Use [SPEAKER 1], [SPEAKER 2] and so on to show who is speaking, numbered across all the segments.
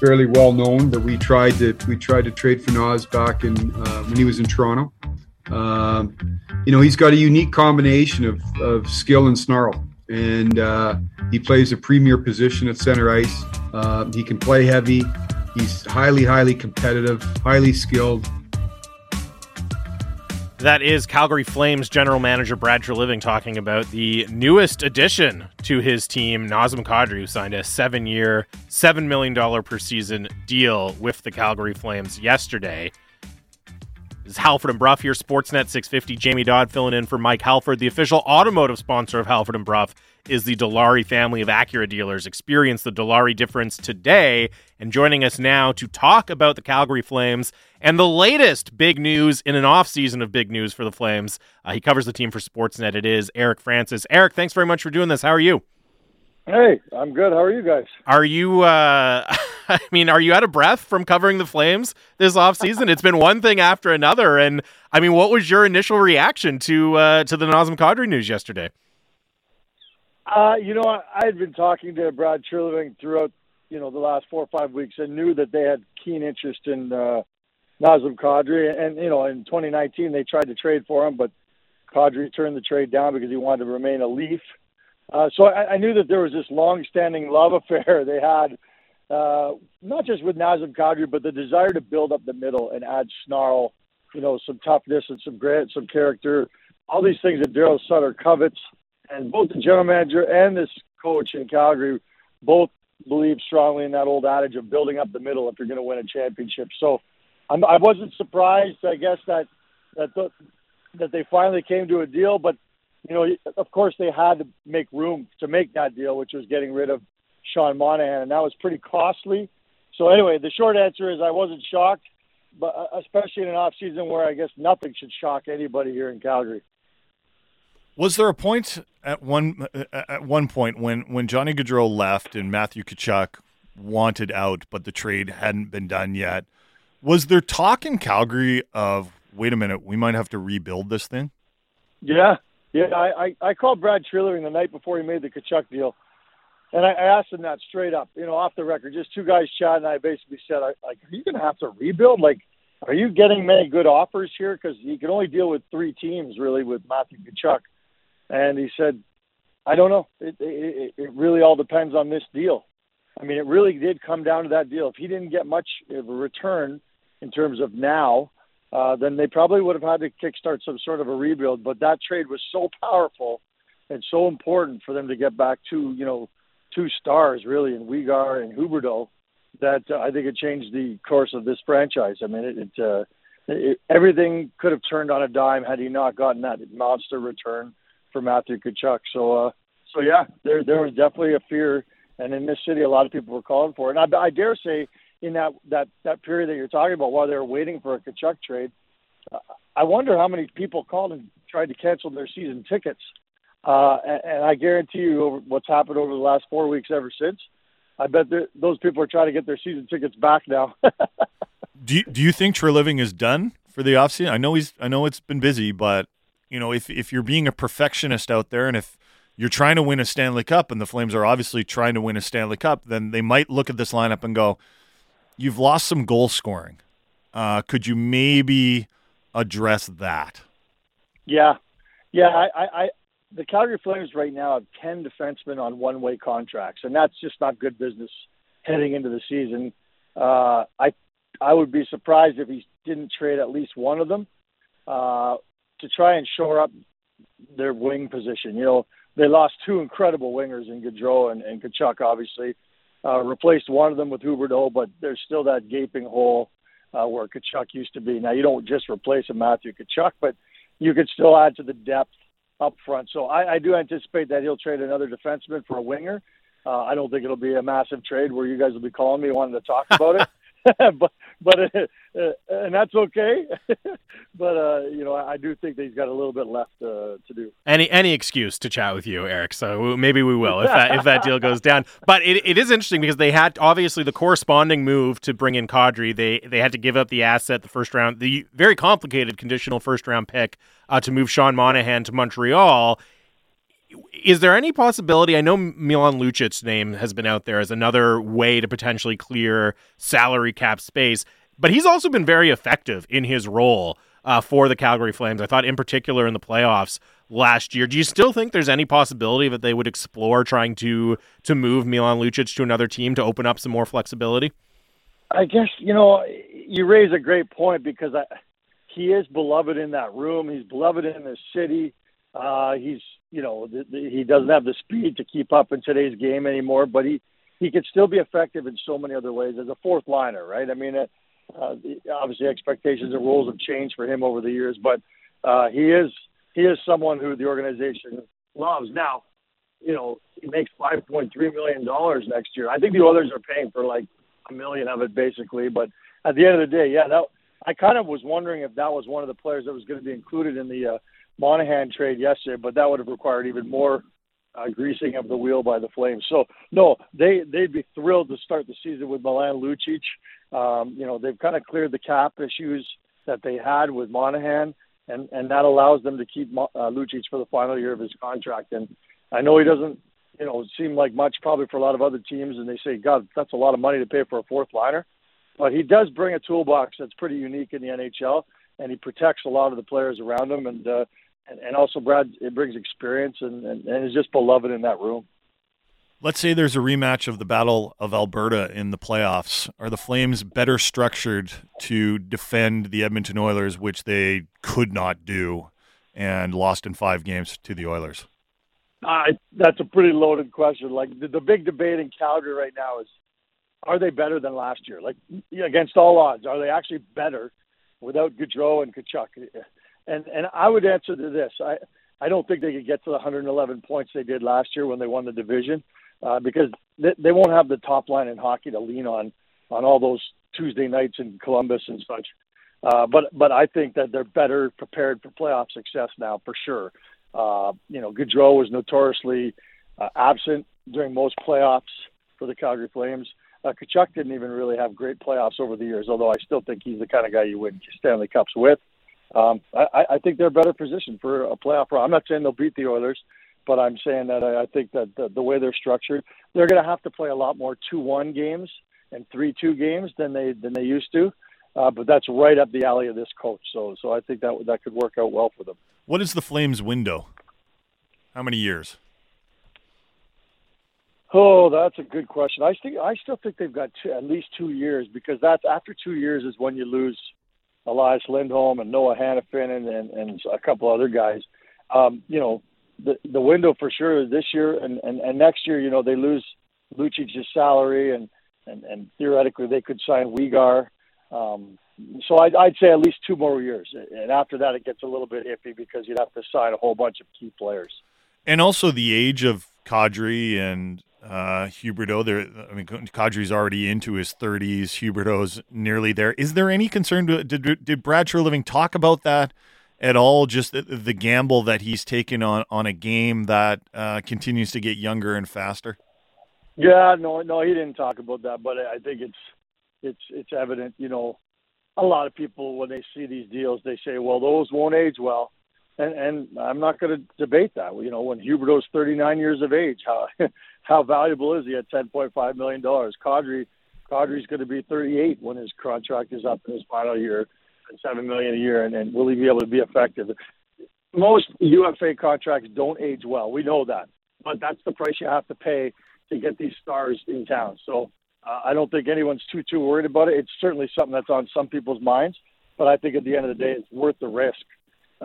[SPEAKER 1] fairly well known that we tried to we tried to trade for Nas back in uh, when he was in Toronto. Um, you know, he's got a unique combination of, of skill and snarl, and uh, he plays a premier position at center ice. Uh, he can play heavy. He's highly, highly competitive, highly skilled.
[SPEAKER 2] That is Calgary Flames general manager Brad Treliving talking about the newest addition to his team, Nazem Kadri, who signed a seven year, $7 million per season deal with the Calgary Flames yesterday. This is Halford and Bruff here, Sportsnet 650. Jamie Dodd filling in for Mike Halford. The official automotive sponsor of Halford and Bruff is the Dilawri family of Acura dealers. Experience the Dilawri difference today. And joining us now to talk about the Calgary Flames and the latest big news in an offseason of big news for the Flames. Uh, he covers the team for Sportsnet. It is Eric Francis. Eric, thanks very much for doing this. How are you?
[SPEAKER 3] Hey, I'm good. How are you guys?
[SPEAKER 2] Are you, uh, I mean, are you out of breath from covering the Flames this offseason? it's been one thing after another. And I mean, what was your initial reaction to, uh, to the Nazem Kadri news yesterday?
[SPEAKER 3] Uh, you know, I, had been talking to Brad Treliving throughout, you know, the last four or five weeks and knew that they had keen interest in uh, Nazem Kadri. And, you know, in 2019, they tried to trade for him, but Kadri turned the trade down because he wanted to remain a Leaf. Uh, so I, I knew that there was this long-standing love affair they had, uh, not just with Nazem Kadri, but the desire to build up the middle and add snarl, you know, some toughness and some grit, some character, all these things that Daryl Sutter covets. And both the general manager and this coach in Calgary both believe strongly in that old adage of building up the middle if you're going to win a championship. So I'm, I wasn't surprised, I guess, that that the, that they finally came to a deal. But you know, of course, they had to make room to make that deal, which was getting rid of Sean Monahan, and that was pretty costly. So anyway, the short answer is I wasn't shocked, but uh, especially in an off season where I guess nothing should shock anybody here in Calgary.
[SPEAKER 4] Was there a point at one at one point when when Johnny Gaudreau left and Matthew Tkachuk wanted out, but the trade hadn't been done yet? Was there talk in Calgary of wait a minute, we might have to rebuild this thing?
[SPEAKER 3] Yeah, yeah. I I, I called Brad Treliving the night before he made the Tkachuk deal, and I, I asked him that straight up, you know, off the record, just two guys chatting. I basically said, I, like, are you going to have to rebuild? Like, are you getting many good offers here? Because you can only deal with three teams really with Matthew Tkachuk. And he said, I don't know. It, it, it really all depends on this deal. I mean, it really did come down to that deal. If he didn't get much of a return in terms of now, uh, then they probably would have had to kickstart some sort of a rebuild. But that trade was so powerful and so important for them to get back to, you know, two stars really in Weegar and Huberdeau that uh, I think it changed the course of this franchise. I mean, it, it, uh, it everything could have turned on a dime had he not gotten that monster return for Matthew Tkachuk. So, uh, so yeah, there there was definitely a fear, and in this city, a lot of people were calling for it. And I, I dare say, in that that that period that you're talking about, while they were waiting for a Tkachuk trade, uh, I wonder how many people called and tried to cancel their season tickets. Uh, and, and I guarantee you, over what's happened over the last four weeks ever since, I bet those people are trying to get their season tickets back now.
[SPEAKER 4] do you, Do you think Treliving is done for the offseason? I know he's. I know it's been busy, but you know, if if you're being a perfectionist out there, and if you're trying to win a Stanley Cup, and the Flames are obviously trying to win a Stanley Cup, then they might look at this lineup and go, "You've lost some goal scoring. Uh, could you maybe address that?"
[SPEAKER 3] Yeah, yeah. I, I, I, the Calgary Flames right now have ten defensemen on one-way contracts, and that's just not good business heading into the season. Uh, I, I would be surprised if he didn't trade at least one of them. Uh, to try and shore up their wing position. You know, they lost two incredible wingers in Gaudreau and, and Tkachuk, obviously. Uh, replaced one of them with Huberdeau, but there's still that gaping hole uh, where Tkachuk used to be. Now, you don't just replace a Matthew Tkachuk, but you could still add to the depth up front. So I, I do anticipate that he'll trade another defenseman for a winger. Uh, I don't think it'll be a massive trade where you guys will be calling me wanting to talk about it. but but uh, uh, and that's okay. but uh, you know, I do think that he's got a little bit left uh, to do.
[SPEAKER 2] Any any excuse to chat with you, Eric. So maybe we will if that if that deal goes down. But it, it is interesting because they had obviously the corresponding move to bring in Kadri. They they had to give up the asset, the first round, the very complicated conditional first round pick uh, to move Sean Monahan to Montreal Is there any possibility? I know Milan Lucic's name has been out there as another way to potentially clear salary cap space, but he's also been very effective in his role uh, for the Calgary Flames. I thought, in particular, in the playoffs last year. Do you still think there's any possibility that they would explore trying to to move Milan Lucic to another team to open up some more flexibility?
[SPEAKER 3] I guess you know you raise a great point because I, he is beloved in that room. He's beloved in the city. Uh, he's you know the, the, he doesn't have the speed to keep up in today's game anymore, but he he could still be effective in so many other ways as a fourth liner, right? I mean, uh, uh, obviously expectations and roles have changed for him over the years, but uh, he is he is someone who the organization loves. Now, you know, he makes five point three million dollars next year. I think the Oilers are paying for like a million of it basically, but at the end of the day, yeah, that I kind of was wondering if that was one of the players that was going to be included in the uh, Monahan trade yesterday, but that would have required even more uh, greasing of the wheel by the Flames. So no, they they'd be thrilled to start the season with Milan Lucic. Um, you know, they've kind of cleared the cap issues that they had with Monahan, and and that allows them to keep uh, Lucic for the final year of his contract. And I know he doesn't, you know, seem like much probably for a lot of other teams, and they say, God, that's a lot of money to pay for a fourth liner. But he does bring a toolbox that's pretty unique in the NHL, and he protects a lot of the players around him, and uh, and, and also Brad, it brings experience, and, and and is just beloved in that room.
[SPEAKER 4] Let's say there's a rematch of the Battle of Alberta in the playoffs. Are the Flames better structured to defend the Edmonton Oilers, which they could not do and lost in five games to the Oilers?
[SPEAKER 3] Uh, that's a pretty loaded question. Like the, the big debate in Calgary right now is are they better than last year? Like against all odds, are they actually better without Gaudreau and Tkachuk? And and I would answer to this. I I don't think they could get to the 111 points they did last year when they won the division uh, because they, they won't have the top line in hockey to lean on on all those Tuesday nights in Columbus and such. Uh, but but I think that they're better prepared for playoff success now for sure. Uh, you know, Gaudreau was notoriously uh, absent during most playoffs for the Calgary Flames. Uh, Tkachuk didn't even really have great playoffs over the years, although I still think he's the kind of guy you win Stanley Cups with. Um, I, I think they're better positioned for a playoff run. I'm not saying they'll beat the Oilers, but I'm saying that I, I think that the, the way they're structured, they're going to have to play a lot more two-one games and three-two games than they than they used to. Uh, but that's right up the alley of this coach. So so I think that that could work out well for them.
[SPEAKER 4] What is the Flames' window? How many years?
[SPEAKER 3] Oh, that's a good question. I think I still think they've got two, at least two years because that's after two years is when you lose Elias Lindholm and Noah Hanifin and, and, and a couple other guys. Um, you know, the the window for sure is this year and, and, and next year. You know, they lose Lucic's salary and, and and theoretically they could sign Weegar. Um, so I'd, I'd say at least two more years, and after that it gets a little bit iffy because you'd have to sign a whole bunch of key players.
[SPEAKER 4] And also the age of Kadri and uh, Huberdeau, there. I mean, Kadri's already into his 30s. Huberdeau's nearly there. Is there any concern? To, did did Brad Treliving talk about that at all? Just the, the, gamble that he's taken on on a game that uh, continues to get younger and faster.
[SPEAKER 3] Yeah, no, no, he didn't talk about that, but I think it's it's it's evident. You know, a lot of people when they see these deals, they say, "Well, those won't age well." And and I'm not going to debate that. You know, when Huberdeau's 39 years of age, how how valuable is he at 10.5 million dollars? Kadri Kadri's going to be 38 when his contract is up in his final year at seven million a year, and, and will he be able to be effective? Most UFA contracts don't age well. We know that, but that's the price you have to pay to get these stars in town. So uh, I don't think anyone's too too worried about it. It's certainly something that's on some people's minds, but I think at the end of the day, it's worth the risk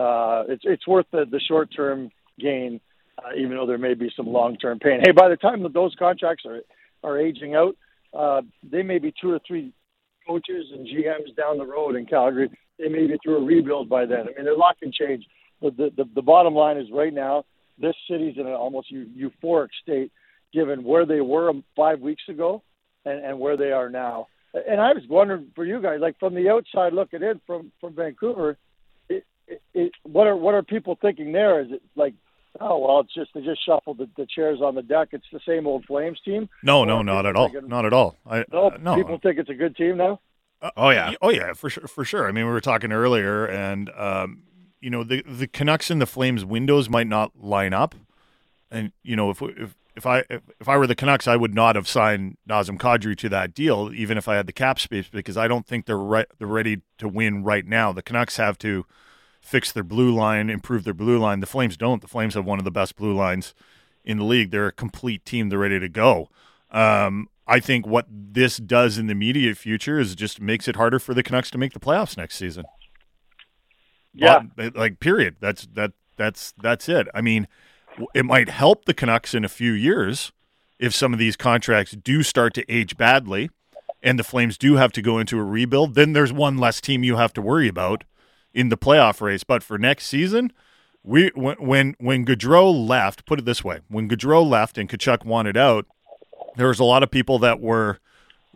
[SPEAKER 3] uh, it's it's worth the, the short term gain, uh, even though there may be some long term pain. Hey, by the time that those contracts are are aging out, uh, they may be two or three coaches and GMs down the road in Calgary. They may be through a rebuild by then. I mean, a lot can change. But the, the the bottom line is right now, this city's in an almost euphoric state, given where they were five weeks ago and, and where they are now. And I was wondering for you guys, like from the outside looking in from from Vancouver it, what are what are people thinking there? Is it like, oh well, it's just they just shuffled the, the chairs on the deck. It's the same old Flames team.
[SPEAKER 4] No, no, not at all. Thinking, not at all. I,
[SPEAKER 3] no, uh, no, people think it's a good team now.
[SPEAKER 4] Uh, oh yeah, oh yeah, for sure, for sure. I mean, we were talking earlier, and um, you know, the the Canucks and the Flames windows might not line up, and you know if if if I if I were the Canucks, I would not have signed Nazem Kadri to that deal, even if I had the cap space, because I don't think they're right they're ready to win right now. The Canucks have to fix their blue line, improve their blue line. The Flames don't. The Flames have one of the best blue lines in the league. They're a complete team. They're ready to go. Um, I think what this does in the immediate future is just makes it harder for the Canucks to make the playoffs next season.
[SPEAKER 3] Yeah,
[SPEAKER 4] but, like period. That's that. That's that's it. I mean, it might help the Canucks in a few years if some of these contracts do start to age badly, and the Flames do have to go into a rebuild. Then there's one less team you have to worry about in the playoff race. But for next season, we when when when Gaudreau left, put it this way: when Gaudreau left and Tkachuk wanted out, there was a lot of people that were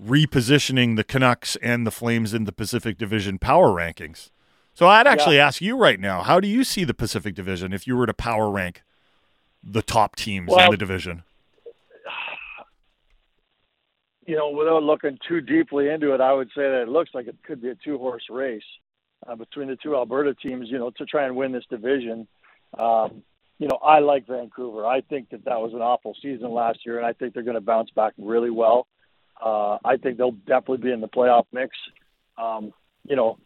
[SPEAKER 4] repositioning the Canucks and the Flames in the Pacific Division power rankings. So I'd actually yeah. ask you right now, how do you see the Pacific Division if you were to power rank the top teams well, in the division?
[SPEAKER 3] You know, without looking too deeply into it, I would say that it looks like it could be a two horse race uh, between the two Alberta teams, you know, to try and win this division. Um, you know, I like Vancouver. I think that that was an awful season last year, and I think they're going to bounce back really well. Uh, I think they'll definitely be in the playoff mix. Um, you know,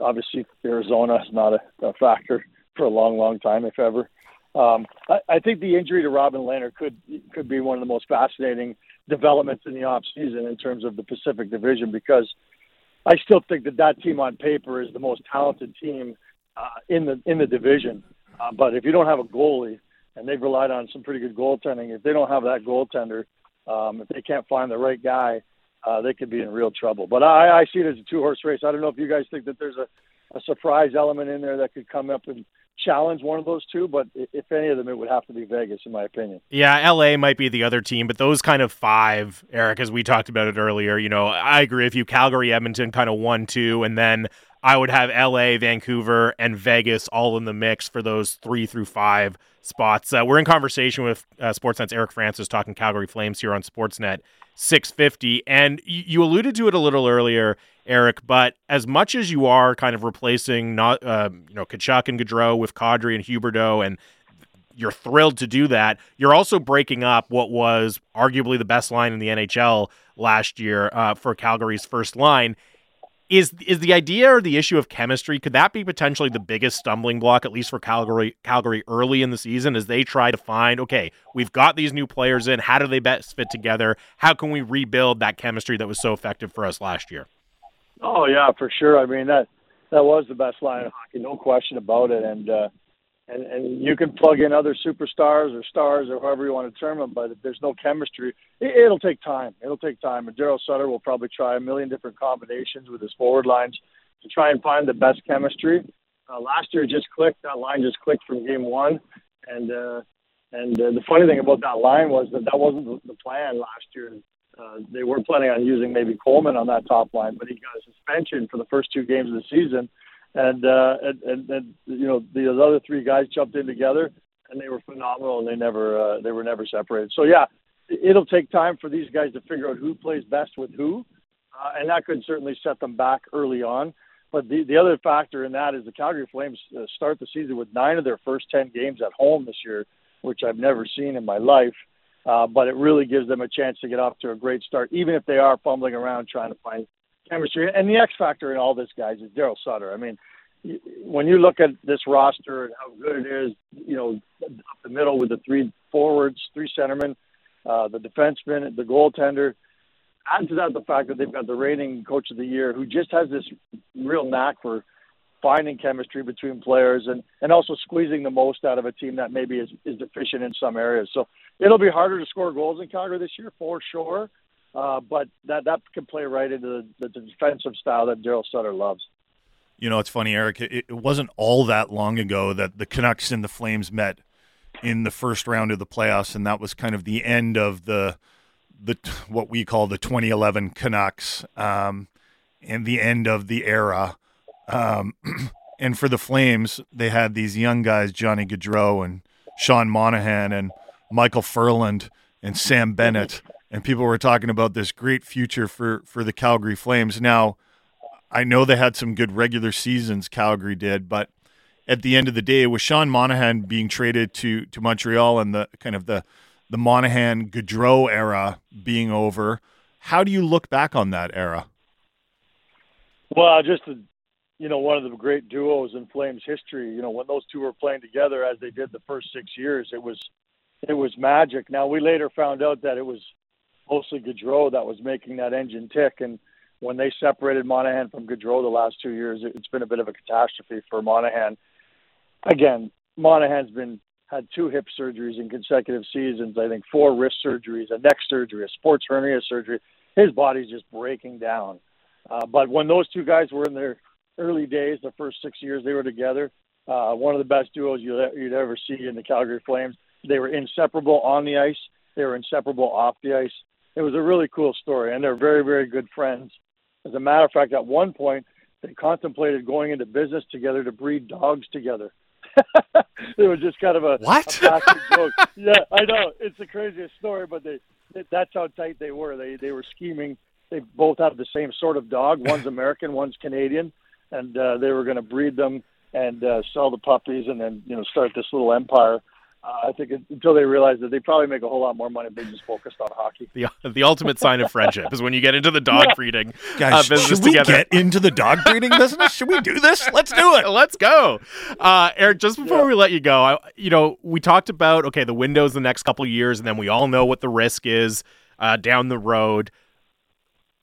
[SPEAKER 3] obviously Arizona is not a, a factor for a long, long time, if ever. Um, I, I think the injury to Robin Lehner could could be one of the most fascinating developments in the off season in terms of the Pacific Division because I still think that that team on paper is the most talented team uh, in the in the division. Uh, but if you don't have a goalie, and they've relied on some pretty good goaltending, if they don't have that goaltender, um, if they can't find the right guy, uh, they could be in real trouble. But I, I see it as a two horse race. I don't know if you guys think that there's a, a surprise element in there that could come up and challenge one of those two, but if any of them, it would have to be Vegas, in my opinion.
[SPEAKER 2] Yeah, LA might be the other team, but those kind of five, Eric, as we talked about it earlier, you know, I agree with you. Calgary, Edmonton, kind of one, two, and then I would have LA, Vancouver, and Vegas all in the mix for those three through five spots. Uh, we're in conversation with uh, Sportsnet's Eric Francis talking Calgary Flames here on Sportsnet 650. And you alluded to it a little earlier, Eric, but as much as you are kind of replacing not uh, you know Tkachuk and Gaudreau with Kadri and Huberdeau and you're thrilled to do that. You're also breaking up what was arguably the best line in the NHL last year uh, for Calgary's first line. Is is the idea or the issue of chemistry? Could that be potentially the biggest stumbling block, at least for Calgary? Calgary early in the season, as they try to find, okay, we've got these new players in. How do they best fit together? How can we rebuild that chemistry that was so effective for us last year?
[SPEAKER 3] Oh yeah, for sure. I mean that that was the best line of hockey, no question about it. And uh, and and you can plug in other superstars or stars or however you want to term them, but if there's no chemistry, it, it'll take time. It'll take time. And Daryl Sutter will probably try a million different combinations with his forward lines to try and find the best chemistry. Uh, last year, just clicked. That line just clicked from game one, and uh, and uh, the funny thing about that line was that that wasn't the plan last year. Uh, they were planning on using maybe Coleman on that top line, but he got a suspension for the first two games of the season and uh, and, and and you know the other three guys jumped in together, and they were phenomenal, and they never uh, they were never separated. So yeah, it'll take time for these guys to figure out who plays best with who, uh, and that could certainly set them back early on. But the the other factor in that is the Calgary Flames uh, start the season with nine of their first ten games at home this year, which I've never seen in my life. Uh, but it really gives them a chance to get off to a great start, even if they are fumbling around trying to find chemistry. And the X factor in all this, guys, is Daryl Sutter. I mean, when you look at this roster and how good it is, you know, up the middle with the three forwards, three centermen, uh, the defenseman, the goaltender. Add to that the fact that they've got the reigning coach of the year who just has this real knack for finding chemistry between players and, and also squeezing the most out of a team that maybe is, is deficient in some areas. So it'll be harder to score goals in Calgary this year for sure. Uh, but that that can play right into the, the defensive style that Daryl Sutter loves.
[SPEAKER 4] You know, it's funny, Eric. It, it wasn't all that long ago that the Canucks and the Flames met in the first round of the playoffs, and that was kind of the end of the the what we call the 2011 Canucks, um, and the end of the era. Um, and for the Flames, they had these young guys, Johnny Gaudreau and Sean Monahan and Michael Ferland and Sam Bennett and people were talking about this great future for for the Calgary Flames. Now, I know they had some good regular seasons. Calgary did, but at the end of the day, with Sean Monahan being traded to to Montreal and the kind of the the Monahan Gaudreau era being over, how do you look back on that era?
[SPEAKER 3] Well, just you know, one of the great duos in Flames history. You know, when those two were playing together as they did the first six years, it was it was magic. Now we later found out that it was mostly Gaudreau that was making that engine tick, and when they separated Monahan from Gaudreau the last two years, it's been a bit of a catastrophe for Monahan. Again, Monahan's been had two hip surgeries in consecutive seasons. I think four wrist surgeries, a neck surgery, a sports hernia surgery. His body's just breaking down. Uh, but when those two guys were in their early days, the first six years they were together, uh, one of the best duos you'd, you'd ever see in the Calgary Flames. They were inseparable on the ice. They were inseparable off the ice. It was a really cool story, and they're very, very good friends. As a matter of fact, at one point, they contemplated going into business together to breed dogs together. it was just kind of a
[SPEAKER 2] what
[SPEAKER 3] a joke. yeah, I know it's the craziest story, but they, that's how tight they were. They they were scheming. They both have the same sort of dog. One's American, one's Canadian, and uh, they were going to breed them and uh, sell the puppies, and then you know start this little empire uh, I think it, until they realize that they probably make a whole lot more money if they just focused on hockey.
[SPEAKER 2] The the ultimate sign of friendship is when you get into the dog yeah. breeding Guys, uh, business
[SPEAKER 4] should we
[SPEAKER 2] together.
[SPEAKER 4] get into the dog breeding business? Should we do this? Let's do it.
[SPEAKER 2] Let's go, uh, Eric. Just before yeah. we let you go, I, you know, we talked about okay, the windows the next couple years, and then we all know what the risk is uh, down the road.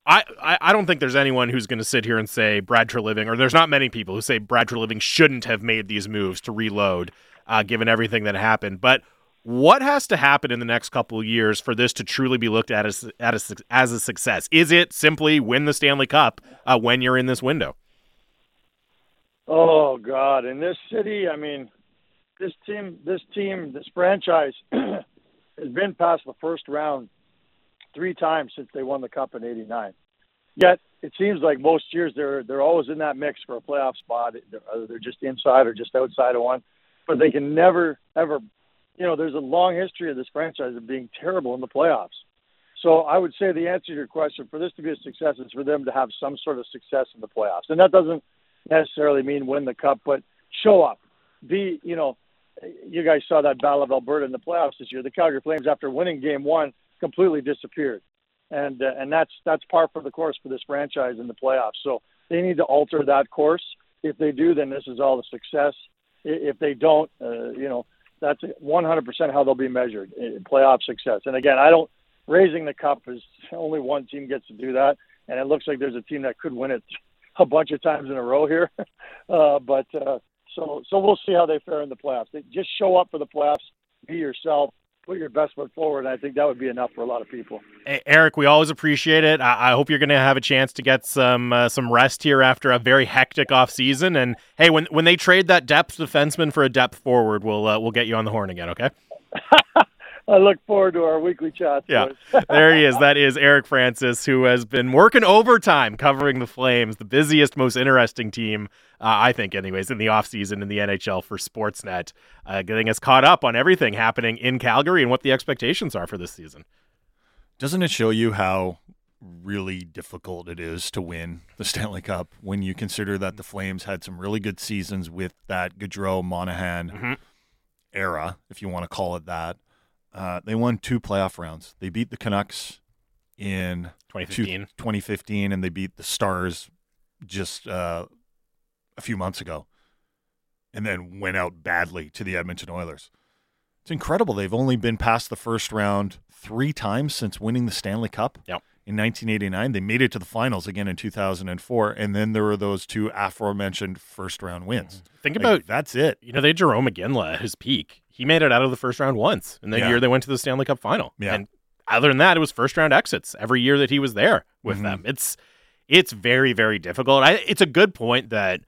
[SPEAKER 2] I, I, don't think there's anyone who's going to sit here and say Brad Treliving, or there's not many people who say Brad Treliving shouldn't have made these moves to reload uh, given everything that happened. But what has to happen in the next couple of years for this to truly be looked at as, as, a, as a success? Is it simply win the Stanley Cup uh, when you're in this window?
[SPEAKER 3] Oh God! In this city, I mean, this team, this team, this franchise has been past the first round three times since they won the cup in '89. Yet it seems like most years they're they're always in that mix for a playoff spot. They're, they're just inside or just outside of one but they can never ever you know there's a long history of this franchise of being terrible in the playoffs. So i would say the answer to your question for this to be a success is for them to have some sort of success in the playoffs. And that doesn't necessarily mean win the cup but show up. Be you know you guys saw that battle of alberta in the playoffs this year. The calgary flames after winning game one completely disappeared. And uh, and that's that's par for the course for this franchise in the playoffs. So they need to alter that course. If they do then this is all a success if they don't, uh, you know, that's 100% how they'll be measured in playoff success. And again, I don't raising the cup is only one team gets to do that, and it looks like there's a team that could win it a bunch of times in a row here. uh, but uh, so so we'll see how they fare in the playoffs. They just show up for the playoffs, be yourself, put your best foot forward. And I think that would be enough for a lot of people.
[SPEAKER 2] Hey, Eric, we always appreciate it. I, I hope you're going to have a chance to get some uh, some rest here after a very hectic off season. And hey, when when they trade that depth defenseman for a depth forward, we'll uh, we'll get you on the horn again. Okay.
[SPEAKER 3] I look forward to our weekly chat.
[SPEAKER 2] Yeah, there he is. That is Eric Francis, who has been working overtime covering the Flames, the busiest, most interesting team, uh, I think, anyways, in the offseason in the NHL for Sportsnet, uh, getting us caught up on everything happening in Calgary and what the expectations are for this season.
[SPEAKER 4] Doesn't it show you how really difficult it is to win the Stanley Cup when you consider that the Flames had some really good seasons with that Gaudreau Monahan mm-hmm. era, if you want to call it that? Uh, they won two playoff rounds. They beat the Canucks in
[SPEAKER 2] 2015,
[SPEAKER 4] two, 2015 and they beat the Stars just uh, a few months ago, and then went out badly to the Edmonton Oilers. It's incredible. They've only been past the first round three times since winning the Stanley Cup.
[SPEAKER 2] Yep.
[SPEAKER 4] In 1989, they made it to the finals again in 2004, and then there were those two aforementioned first round wins.
[SPEAKER 2] Think like, about
[SPEAKER 4] that's it.
[SPEAKER 2] You know, they had Jarome Iginla at his peak he made it out of the first round once in the yeah. year they went to the Stanley Cup final.
[SPEAKER 4] Yeah.
[SPEAKER 2] And other than that, it was first round exits every year that he was there with mm-hmm. them. It's it's very very difficult. I, it's a good point that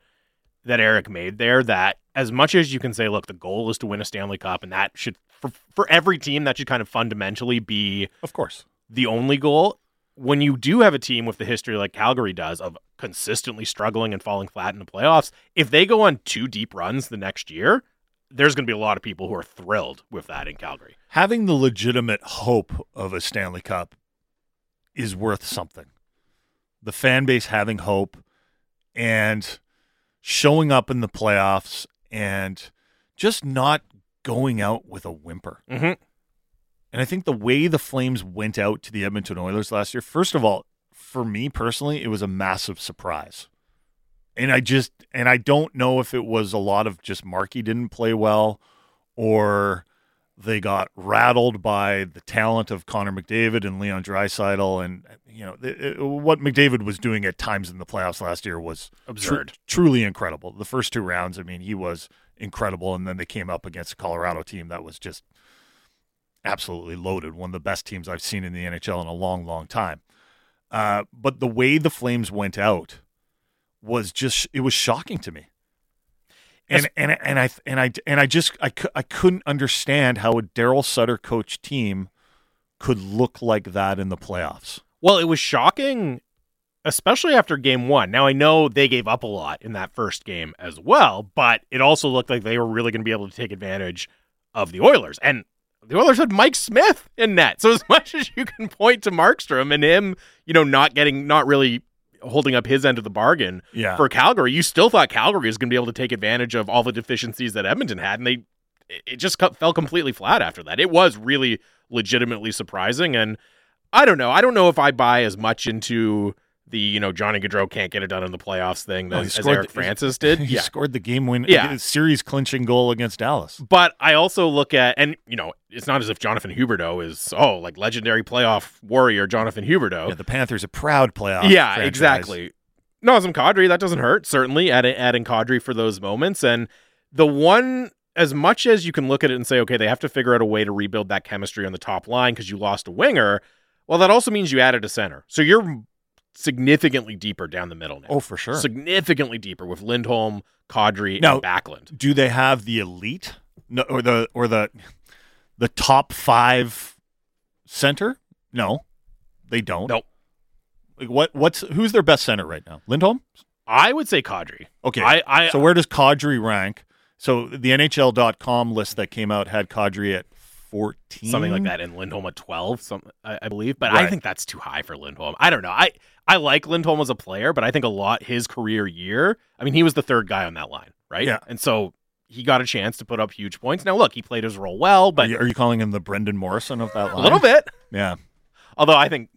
[SPEAKER 2] that Eric made there. That as much as you can say, look, the goal is to win a Stanley Cup, and that should for for every team that should kind of fundamentally be,
[SPEAKER 4] of course,
[SPEAKER 2] the only goal. When you do have a team with the history like Calgary does of consistently struggling and falling flat in the playoffs, if they go on two deep runs the next year, there's going to be a lot of people who are thrilled with that in Calgary.
[SPEAKER 4] Having the legitimate hope of a Stanley Cup is worth something. The fan base having hope and showing up in the playoffs and just not going out with a whimper.
[SPEAKER 2] Mhm.
[SPEAKER 4] And I think the way the Flames went out to the Edmonton Oilers last year, first of all, for me personally, it was a massive surprise. And I just and I don't know if it was a lot of just Markey didn't play well or they got rattled by the talent of Connor McDavid and Leon Draisaitl and you know it, it- what McDavid was doing at times in the playoffs last year was
[SPEAKER 2] Absurd.
[SPEAKER 4] truly incredible. The first two rounds, I mean, he was incredible, and then they came up against a Colorado team that was just absolutely loaded, one of the best teams I've seen in the NHL in a long, long time. Uh, but the way the Flames went out was just it was shocking to me. And and and I and I and I just I, I couldn't understand how a Daryl Sutter coach team could look like that in the playoffs.
[SPEAKER 2] Well, it was shocking, especially after game one. Now, I know they gave up a lot in that first game as well, but it also looked like they were really going to be able to take advantage of the Oilers. And the Oilers had Mike Smith in net. So, as much as you can point to Markstrom and him, you know, not getting, not really holding up his end of the bargain
[SPEAKER 4] Yeah.
[SPEAKER 2] for Calgary, you still thought Calgary was going to be able to take advantage of all the deficiencies that Edmonton had, and they it just cut, fell completely flat after that. It was really legitimately surprising, and I don't know. I don't know if I buy as much into the you know Johnny Gaudreau can't get it done in the playoffs thing
[SPEAKER 4] No, he
[SPEAKER 2] as, as Eric
[SPEAKER 4] the-
[SPEAKER 2] Francis did.
[SPEAKER 4] he
[SPEAKER 2] yeah,
[SPEAKER 4] scored the game win,
[SPEAKER 2] Yeah.
[SPEAKER 4] series clinching goal against Dallas.
[SPEAKER 2] but I also look at and you know it's not as if Jonathan Huberdeau is oh like legendary playoff warrior Jonathan Huberdeau.
[SPEAKER 4] Yeah, the Panthers a proud playoff.
[SPEAKER 2] yeah,
[SPEAKER 4] franchise.
[SPEAKER 2] exactly. Nazem Kadri, that doesn't hurt. Certainly, adding adding Kadri for those moments, and the one as much as you can look at it and say, okay, they have to figure out a way to rebuild that chemistry on the top line because you lost a winger. Well, that also means you added a center, so you're significantly deeper down the middle now.
[SPEAKER 4] Oh, for sure.
[SPEAKER 2] significantly deeper with Lindholm, Kadri,
[SPEAKER 4] Now-
[SPEAKER 2] and Backlund.
[SPEAKER 4] do they have the elite no, or the or the the top five center? No, they don't.
[SPEAKER 2] Nope.
[SPEAKER 4] Like what? What's who's their best center right now? Lindholm.
[SPEAKER 2] I would say Kadri.
[SPEAKER 4] Okay.
[SPEAKER 2] I, I
[SPEAKER 4] so where does Kadri rank? So the NHL.com list that came out had Kadri at fourteen,
[SPEAKER 2] something like that, and Lindholm at twelve, some I, I believe. But I think that's too high for Lindholm. I don't know. I I like Lindholm as a player, but I think a lot his career year. I mean, he was the third guy on that line, right?
[SPEAKER 4] Yeah.
[SPEAKER 2] and so he got a chance to put up huge points. Now, look, he played his role well,
[SPEAKER 4] Are
[SPEAKER 2] but
[SPEAKER 4] you, are you calling him the Brendan Morrison of that line?
[SPEAKER 2] a little bit.
[SPEAKER 4] Yeah.
[SPEAKER 2] Although I think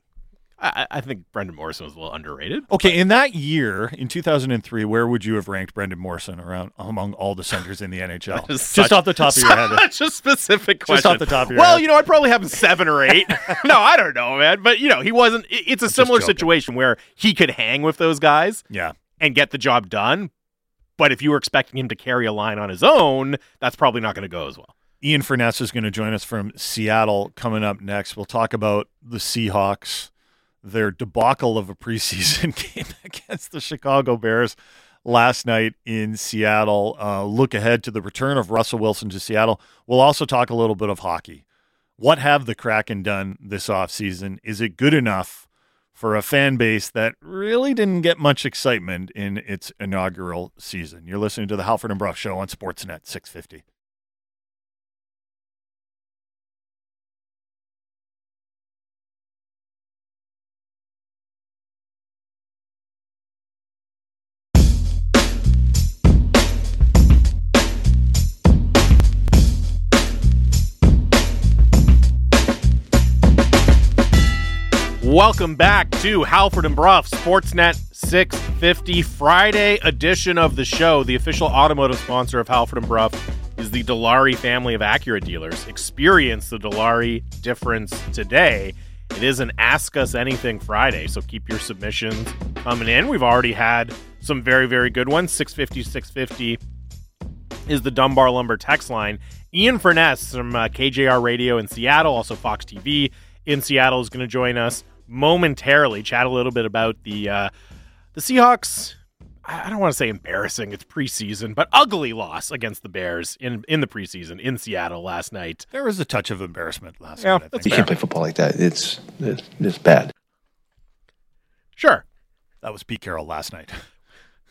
[SPEAKER 2] I, I think Brendan Morrison was a little underrated.
[SPEAKER 4] Okay, in that year, in 2003, where would you have ranked Brendan Morrison around among all the centers in the NHL? Just
[SPEAKER 2] such-
[SPEAKER 4] off the top of your head.
[SPEAKER 2] Such a specific question.
[SPEAKER 4] Just off the top of your
[SPEAKER 2] well,
[SPEAKER 4] head.
[SPEAKER 2] Well, you know, I'd probably have him seven or eight. no, I don't know, man. But you know, he wasn't. it- It's a
[SPEAKER 4] just
[SPEAKER 2] similar situation where he could hang with those guys
[SPEAKER 4] Yeah.
[SPEAKER 2] and get the job done. But if you were expecting him to carry a line on his own, that's probably not going to go as well.
[SPEAKER 4] Ian Furness is going to join us from Seattle coming up next. We'll talk about the Seahawks, their debacle of a preseason game against the Chicago Bears last night in Seattle. Uh, look ahead to the return of Russell Wilson to Seattle. We'll also talk a little bit of hockey. What have the Kraken done this offseason? Is it good enough for a fan base that really didn't get much excitement in its inaugural season? You're listening to the Halford and Bruff Show on Sportsnet 650.
[SPEAKER 2] Welcome back to Halford and Bruff Sportsnet 650 Friday edition of the show. The official automotive sponsor of Halford and Bruff is the Dilawri family of Acura dealers. Experience the Dilawri difference today. It is an Ask Us Anything Friday, so keep your submissions coming in. We've already had some very, very good ones. 650 650 is the Dunbar Lumber text line. Ian Furness from uh, KJR Radio in Seattle, also Fox TV in Seattle, is going to join us momentarily. Chat a little bit about the uh, the Seahawks. I I don't want to say embarrassing; it's preseason, but ugly loss against the Bears in in the preseason in Seattle last night.
[SPEAKER 4] There was a touch of embarrassment last
[SPEAKER 2] Yeah,
[SPEAKER 4] night. I think.
[SPEAKER 5] You can't play football like that. It's it's, it's bad.
[SPEAKER 2] Sure.
[SPEAKER 4] That was Pete Carroll last night.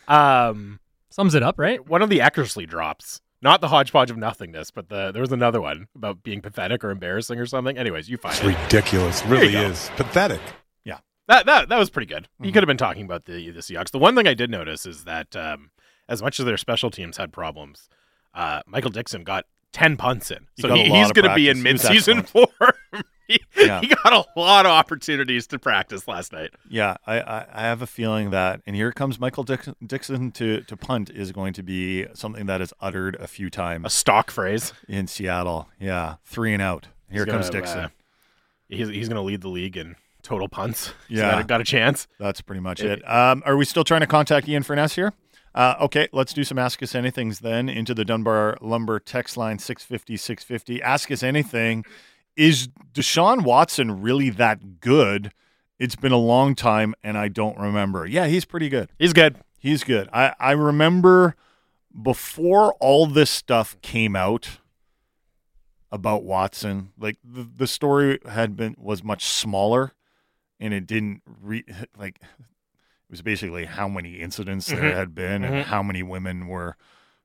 [SPEAKER 2] Um,
[SPEAKER 6] Sums it up, right?
[SPEAKER 2] one of the Eckersley drops, not the hodgepodge of nothingness, but the there was another one about being pathetic or embarrassing or something. Anyways, you find
[SPEAKER 7] It's
[SPEAKER 2] it.
[SPEAKER 7] ridiculous. Really is. Pathetic.
[SPEAKER 2] Yeah, That that that was pretty good. You
[SPEAKER 4] Mhm.
[SPEAKER 2] could have been talking about the the Seahawks. The one thing I did notice is that um, as much as their special teams had problems, uh, Michael Dickson got 10 punts in. So he, he's going to be in
[SPEAKER 4] practice. He was
[SPEAKER 2] midseason form. He,
[SPEAKER 4] Yeah.
[SPEAKER 2] he got a lot of opportunities to practice last night.
[SPEAKER 4] Yeah, I, I, I have a feeling that, and here comes Michael Dickson, Dickson to, to punt is going to be something that is uttered a few times.
[SPEAKER 2] A stock phrase.
[SPEAKER 4] in Seattle. Yeah, three and out. Here
[SPEAKER 2] He's
[SPEAKER 4] comes
[SPEAKER 2] gonna,
[SPEAKER 4] Dickson.
[SPEAKER 2] uh, he's he's going to lead the league in total punts. He's
[SPEAKER 4] Yeah.
[SPEAKER 2] got, got a chance.
[SPEAKER 4] That's pretty much it. Um, are we still trying to contact Ian Furness here? Uh, okay, let's do some Ask Us Anythings then into the Dunbar Lumber text line 650 650. Ask Us Anything. Is Deshaun Watson really that good? It's been a long time and I don't remember. Yeah, he's pretty good.
[SPEAKER 2] He's good.
[SPEAKER 4] He's good. I, I remember before all this stuff came out about Watson, like the, the story had been was much smaller and it didn't re like it was basically how many incidents there
[SPEAKER 2] Mhm.
[SPEAKER 4] had been and
[SPEAKER 2] Mhm.
[SPEAKER 4] how many women were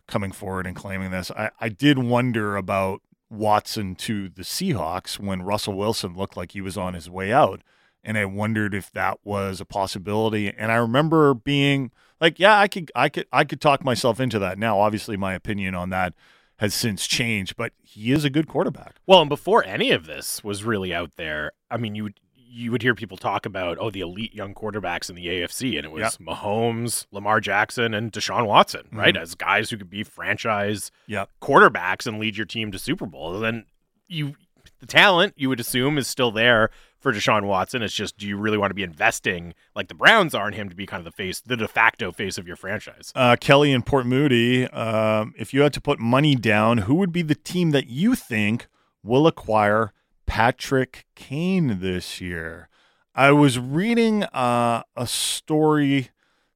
[SPEAKER 4] coming forward and claiming this. I, I did wonder about Watson to the Seahawks when Russell Wilson looked like he was on his way out. And I wondered if that was a possibility. And I remember being like, yeah, I could I could I could talk myself into that. Now, obviously my opinion on that has since changed, but he is a good quarterback.
[SPEAKER 2] Well, and before any of this was really out there, I mean, you you would hear people talk about oh the elite young quarterbacks in the AFC, and it was
[SPEAKER 4] Yep.
[SPEAKER 2] Mahomes, Lamar Jackson, and Deshaun Watson, right,
[SPEAKER 4] Mhm.
[SPEAKER 2] as guys who could be franchise
[SPEAKER 4] Yep.
[SPEAKER 2] quarterbacks and lead your team to Super Bowl. And then you, the talent you would assume is still there for Deshaun Watson. It's just, do you really want to be investing like the Browns are in him to be kind of the face, the de facto face of your franchise?
[SPEAKER 4] Uh, Kelly and Port Moody, um, if you had to put money down, who would be the team that you think will acquire Patrick Kane this year? I was reading uh, a story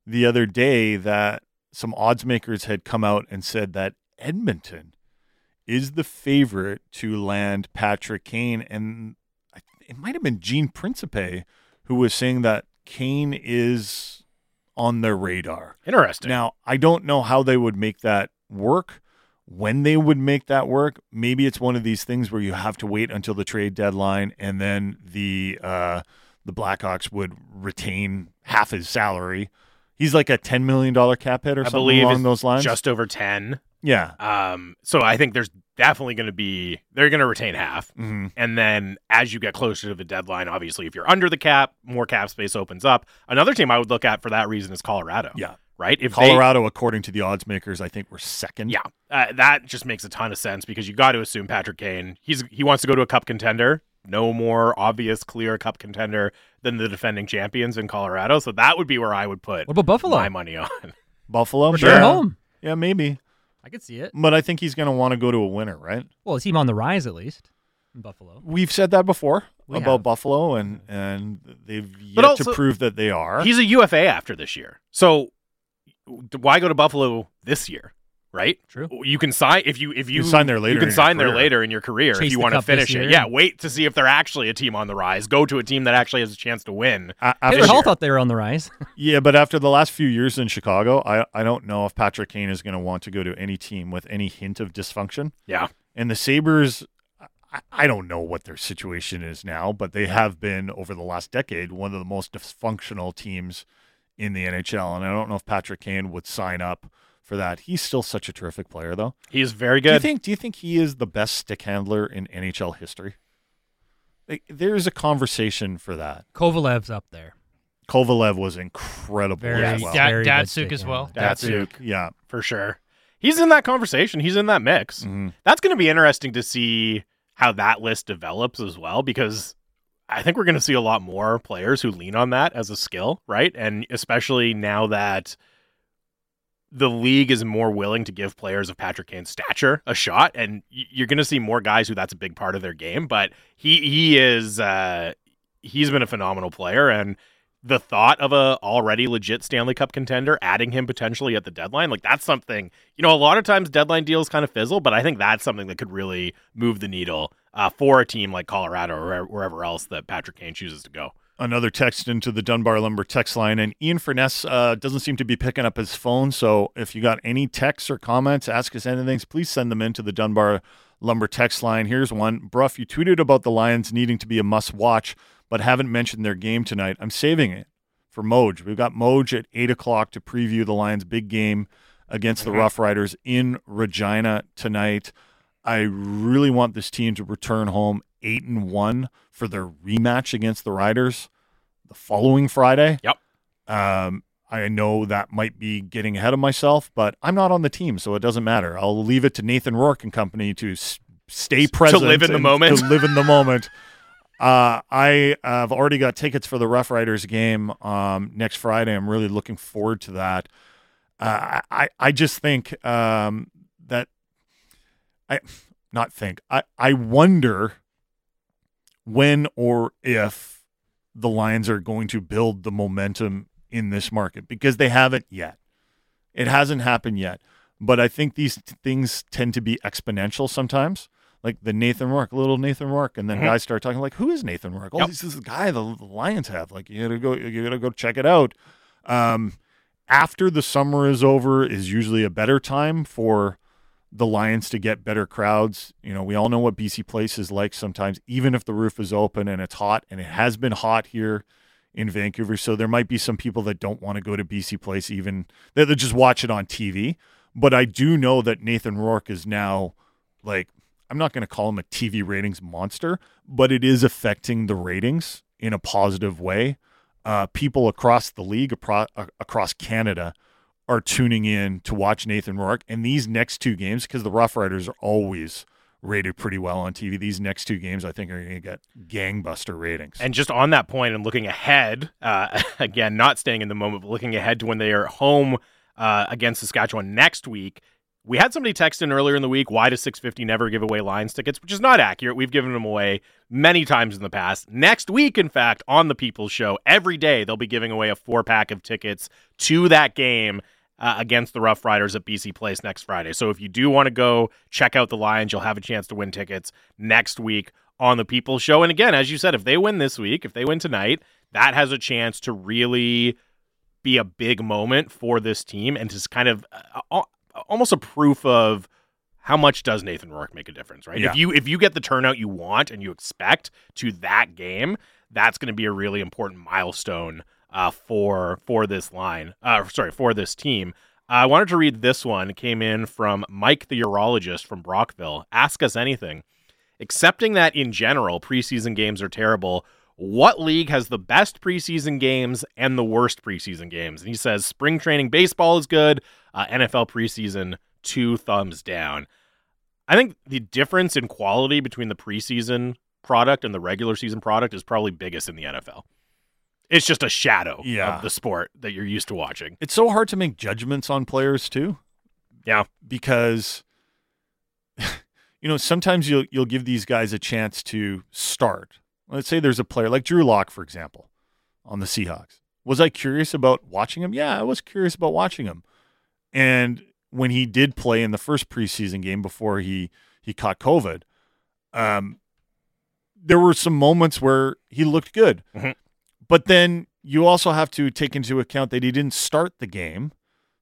[SPEAKER 4] the other day that some odds makers had come out and said that Edmonton is the favorite to land Patrick Kane, and it might have been Gene Principe who was saying that Kane is on their radar.
[SPEAKER 2] Interesting.
[SPEAKER 4] Now, I don't know how they would make that work, when they would make that work. Maybe it's one of these things where you have to wait until the trade deadline and then the uh, the Blackhawks would retain half his salary. He's like a $10 million cap hit or
[SPEAKER 2] I
[SPEAKER 4] something
[SPEAKER 2] believe
[SPEAKER 4] along those lines.
[SPEAKER 2] just over 10.
[SPEAKER 4] yeah.
[SPEAKER 2] Um, so I think there's definitely going to be they're going to retain half,
[SPEAKER 4] hmm
[SPEAKER 2] and then as you get closer to the deadline, obviously, if you're under the cap, more cap space opens up. Another team I would look at for that reason is Colorado.
[SPEAKER 4] Yeah.
[SPEAKER 2] Right. If they-
[SPEAKER 4] Colorado, according to the odds makers, I think we're second.
[SPEAKER 2] yeah, uh, that just makes a ton of sense because you got to assume Patrick Kane. He's he wants to go to a Cup contender. No more obvious, clear Cup contender than the defending champions in Colorado. So that would be where I would put
[SPEAKER 6] What about Buffalo?
[SPEAKER 2] my money on.
[SPEAKER 4] Buffalo.
[SPEAKER 6] They're
[SPEAKER 4] yeah.
[SPEAKER 6] at home.
[SPEAKER 4] Yeah, maybe.
[SPEAKER 6] I could see it.
[SPEAKER 4] But I think he's going to want to go to a winner, right?
[SPEAKER 6] Well, a team on the rise at least in Buffalo.
[SPEAKER 4] We've said that before
[SPEAKER 6] We
[SPEAKER 4] about
[SPEAKER 6] have.
[SPEAKER 4] Buffalo, and and they've yet
[SPEAKER 2] also-
[SPEAKER 4] to prove that they are.
[SPEAKER 2] He's a UFA after this year. So why go to Buffalo this year? Right?
[SPEAKER 6] True.
[SPEAKER 2] You can sign if you if you,
[SPEAKER 4] can sign there later
[SPEAKER 2] You can sign there later in your career
[SPEAKER 6] Chase
[SPEAKER 2] if you want to finish it. Yeah, wait to see if they're actually a team on the rise. Go to a team that actually has a chance to win.
[SPEAKER 4] A-
[SPEAKER 6] Taylor Hall thought they were on the rise.
[SPEAKER 4] yeah, but after the last few years in Chicago, I I don't know if Patrick Kane is going to want to go to any team with any hint of dysfunction.
[SPEAKER 2] Yeah.
[SPEAKER 4] And the Sabres, I, I don't know what their situation is now, but they have been over the last decade one of the most dysfunctional teams in the NHL. And I don't know if Patrick Kane would sign up for that. He's still such a terrific player, though.
[SPEAKER 2] He is very
[SPEAKER 4] Do you
[SPEAKER 2] good.
[SPEAKER 4] think? Do you think he is the best stick handler in NHL history? Like, there's a conversation for that.
[SPEAKER 6] Kovalev's up there.
[SPEAKER 4] Kovalev was incredible
[SPEAKER 6] Very,
[SPEAKER 4] as well.
[SPEAKER 7] Da-
[SPEAKER 6] very Datsyuk
[SPEAKER 7] as well.
[SPEAKER 6] handler.
[SPEAKER 2] Datsyuk.
[SPEAKER 4] yeah.
[SPEAKER 2] for sure. He's in that conversation. He's in that mix.
[SPEAKER 4] Mhm.
[SPEAKER 2] That's going to be interesting to see how that list develops as well, because I think we're going to see a lot more players who lean on that as a skill, right? And especially now that the league is more willing to give players of Patrick Kane's stature a shot, and you're going to see more guys who that's a big part of their game. But he he is uh, he's been a phenomenal player, and the thought of a already legit Stanley Cup contender adding him potentially at the deadline, like that's something, you know, a lot of times deadline deals kind of fizzle, but I think that's something that could really move the needle uh, for a team like Colorado or wherever else that Patrick Kane chooses to go.
[SPEAKER 4] Another text into the Dunbar Lumber text line, and Ian Furness uh, doesn't seem to be picking up his phone. So if you got any texts or comments, ask us anything, please send them into the Dunbar Lumber text line. Here's one. Bruff, you tweeted about the Lions needing to be a must watch, but haven't mentioned their game tonight. I'm saving it for Moj. We've got Moj at 8 o'clock to preview the Lions' big game against the Roughriders in Regina tonight. I really want this team to return home eight and one for their rematch against the Riders the following Friday.
[SPEAKER 2] Yep.
[SPEAKER 4] Um, I know that might be getting ahead of myself, but I'm not on the team, so it doesn't matter. I'll leave it to Nathan Rourke and company to s- stay present, to
[SPEAKER 2] live in the moment.
[SPEAKER 4] To live in the moment. Uh, I have already got tickets for the Roughriders game um, next Friday. I'm really looking forward to that. Uh, I I just think um, I not think I I wonder when or if the Lions are going to build the momentum in this market because they haven't yet. It hasn't happened yet. But I think these t- things tend to be exponential sometimes. Like the Nathan Rourke, little Nathan Rourke, and then
[SPEAKER 2] Mhm.
[SPEAKER 4] guys start talking like, "Who is Nathan Rourke? Oh,
[SPEAKER 2] Yep.
[SPEAKER 4] this is the guy the, the Lions have. Like, you gotta go, you gotta go check it out." Um, after the summer is over, is usually a better time for the Lions to get better crowds. You know, we all know what BC Place is like sometimes, even if the roof is open and it's hot, and it has been hot here in Vancouver. So there might be some people that don't want to go to BC Place, even that they just watch it on TV. But I do know that Nathan Rourke is now like, I'm not going to call him a TV ratings monster, but it is affecting the ratings in a positive way. Uh, people across the league, uh, across Canada, are tuning in to watch Nathan Rourke. And these next two games, because the Roughriders are always rated pretty well on TV, these next two games I think are going to get gangbuster ratings.
[SPEAKER 2] And just on that point and looking ahead, uh, again, not staying in the moment, but looking ahead to when they are home uh, against Saskatchewan next week. We had somebody text in earlier in the week, why does 650 never give away Lions tickets? Which is not accurate. We've given them away many times in the past. Next week, in fact, on the People's Show, every day they'll be giving away a four pack of tickets to that game uh, against the Roughriders at BC Place next Friday. So if you do want to go check out the Lions, you'll have a chance to win tickets next week on the People Show. And again, as you said, if they win this week, if they win tonight, that has a chance to really be a big moment for this team and just kind of uh, almost a proof of how much does Nathan Rourke make a difference, right?
[SPEAKER 4] Yeah.
[SPEAKER 2] If you if you get the turnout you want and you expect to that game, that's going to be a really important milestone uh, for for this line. Uh, sorry, for this team. I wanted to read this one. It came in from Mike, the urologist from Brockville. Ask us anything. Accepting that in general, preseason games are terrible. What league has the best preseason games and the worst preseason games? And he says spring training baseball is good. Uh, NFL preseason, two thumbs down. I think the difference in quality between the preseason product and the regular season product is probably biggest in the NFL. It's just a shadow
[SPEAKER 4] Yeah.
[SPEAKER 2] of the sport that you're used to watching.
[SPEAKER 4] it's so hard to make judgments on players too.
[SPEAKER 2] Yeah.
[SPEAKER 4] Because you know, sometimes you'll you'll give these guys a chance to start. Let's say there's a player like Drew Lock, for example, on the Seahawks. Was I curious about watching him? Yeah, I was curious about watching him. And when he did play in the first preseason game before he he caught COVID, um, there were some moments where he looked good.
[SPEAKER 2] Mhm.
[SPEAKER 4] But then you also have to take into account that he didn't start the game.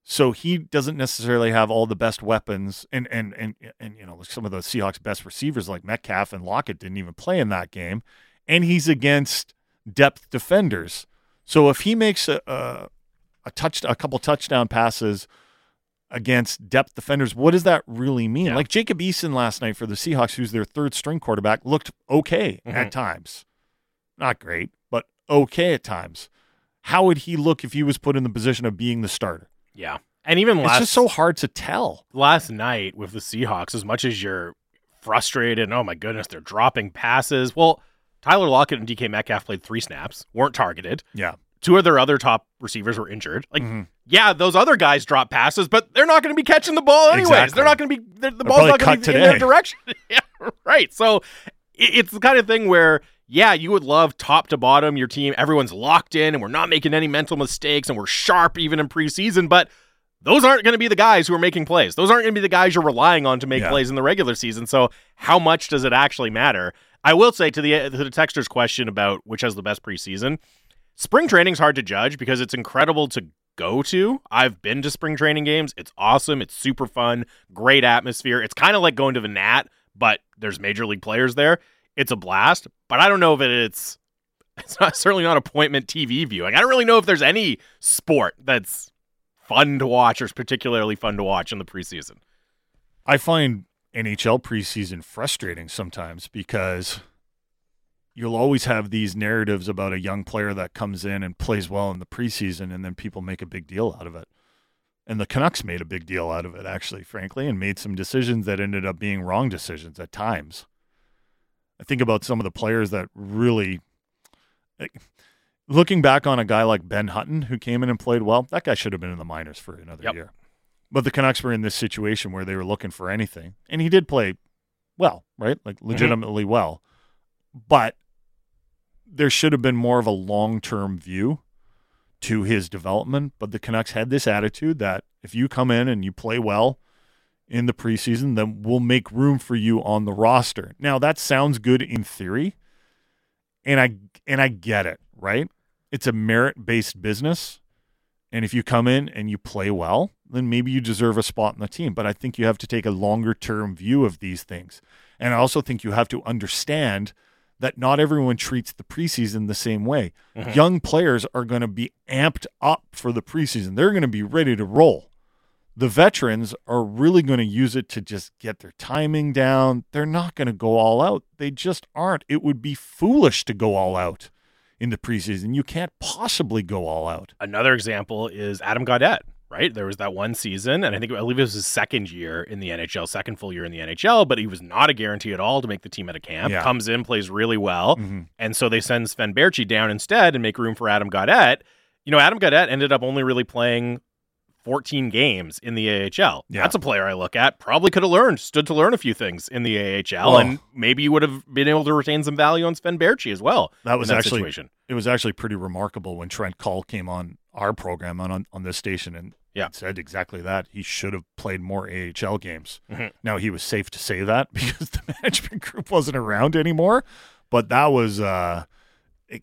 [SPEAKER 4] So he doesn't necessarily have all the best weapons and and and and you know some of the Seahawks best receivers like Metcalf and Lockett didn't even play in that game and he's against depth defenders. So if he makes a a, a touch a couple touchdown passes against depth defenders, what does that really mean?
[SPEAKER 2] Yeah.
[SPEAKER 4] Like Jacob Eason last night for the Seahawks, who's their third string quarterback, looked okay
[SPEAKER 2] Mhm.
[SPEAKER 4] at times. Not great, but okay at times. How would he look if he was put in the position of being the starter?
[SPEAKER 2] Yeah. And even
[SPEAKER 4] It's just so hard to tell.
[SPEAKER 2] last night with the Seahawks, as much as you're frustrated, and oh my goodness, they're dropping passes. Well, Tyler Lockett and DK Metcalf played three snaps, weren't targeted.
[SPEAKER 4] Yeah.
[SPEAKER 2] Two of their other top receivers were injured. Like,
[SPEAKER 4] Mhm.
[SPEAKER 2] yeah, those other guys drop passes, but they're not going to be catching the ball anyways.
[SPEAKER 4] Exactly.
[SPEAKER 2] They're not going to be the, ball's not going to be in their direction. yeah, right. So it, it's the kind of thing where yeah, you would love top to bottom your team. Everyone's locked in, and we're not making any mental mistakes, and we're sharp even in preseason, but. Those aren't going to be the guys who are making plays. Those aren't going to be the guys you're relying on to make
[SPEAKER 4] Yeah.
[SPEAKER 2] plays in the regular season. So, how much does it actually matter? I will say to the uh, to the texter's question about which has the best preseason, spring training's hard to judge because it's incredible to go to. I've been to spring training games. It's awesome. It's super fun. Great atmosphere. It's kind of like going to the Nat, but there's major league players there. It's a blast. But I don't know if it, it's it's not certainly not appointment TV viewing. I don't really know if there's any sport that's fun to watch or is particularly fun to watch in the preseason?
[SPEAKER 4] I find NHL preseason frustrating sometimes because you'll always have these narratives about a young player that comes in and plays well in the preseason, and then people make a big deal out of it. And the Canucks made a big deal out of it, actually, frankly, and made some decisions that ended up being wrong decisions at times. I think about some of the players that really, like, looking back on a guy like Ben Hutton who came in and played well, that guy should have been in the minors for another
[SPEAKER 2] Yep.
[SPEAKER 4] year. But the Canucks were in this situation where they were looking for anything, and he did play well, right? Like mm-hmm. legitimately well. But there should have been more of a long term view to his development. But the Canucks had this attitude that if you come in and you play well in the preseason, then we'll make room for you on the roster. Now that sounds good in theory, and I and I get it, right? It's a merit based business. And if you come in and you play well, then maybe you deserve a spot in the team. But I think you have to take a longer term view of these things. And I also think you have to understand that not everyone treats the preseason the same way. Mm-hmm. Young players are going to be amped up for the preseason, they're going to be ready to roll. The veterans are really going to use it to just get their timing down. They're not going to go all out. They just aren't. It would be foolish to go all out in the preseason. You can't possibly go all out.
[SPEAKER 2] Another example is Adam Gaudette, right? There was that one season, and I think I believe it was his second year in the NHL, second full year in the NHL, but he was not a guarantee at all to make the team at a camp.
[SPEAKER 4] Yeah.
[SPEAKER 2] Comes in, plays really well,
[SPEAKER 4] Mhm.
[SPEAKER 2] and so they send Sven Baertschi down instead and make room for Adam Gaudette. You know, Adam Gaudette ended up only really playing 14 games in the AHL.
[SPEAKER 4] Yeah.
[SPEAKER 2] That's a player I look at. Probably could have learned, stood to learn a few things in the AHL, and maybe you would have been able to retain some value on Sven Baertschi as well.
[SPEAKER 4] That was
[SPEAKER 2] that
[SPEAKER 4] actually
[SPEAKER 2] situation.
[SPEAKER 4] it was actually pretty remarkable when Trent Cull came on our program on on, on this station and
[SPEAKER 2] Yeah.
[SPEAKER 4] said exactly that. He should have played more AHL games.
[SPEAKER 2] Mhm.
[SPEAKER 4] Now he was safe to say that because the management group wasn't around anymore, but that was uh it,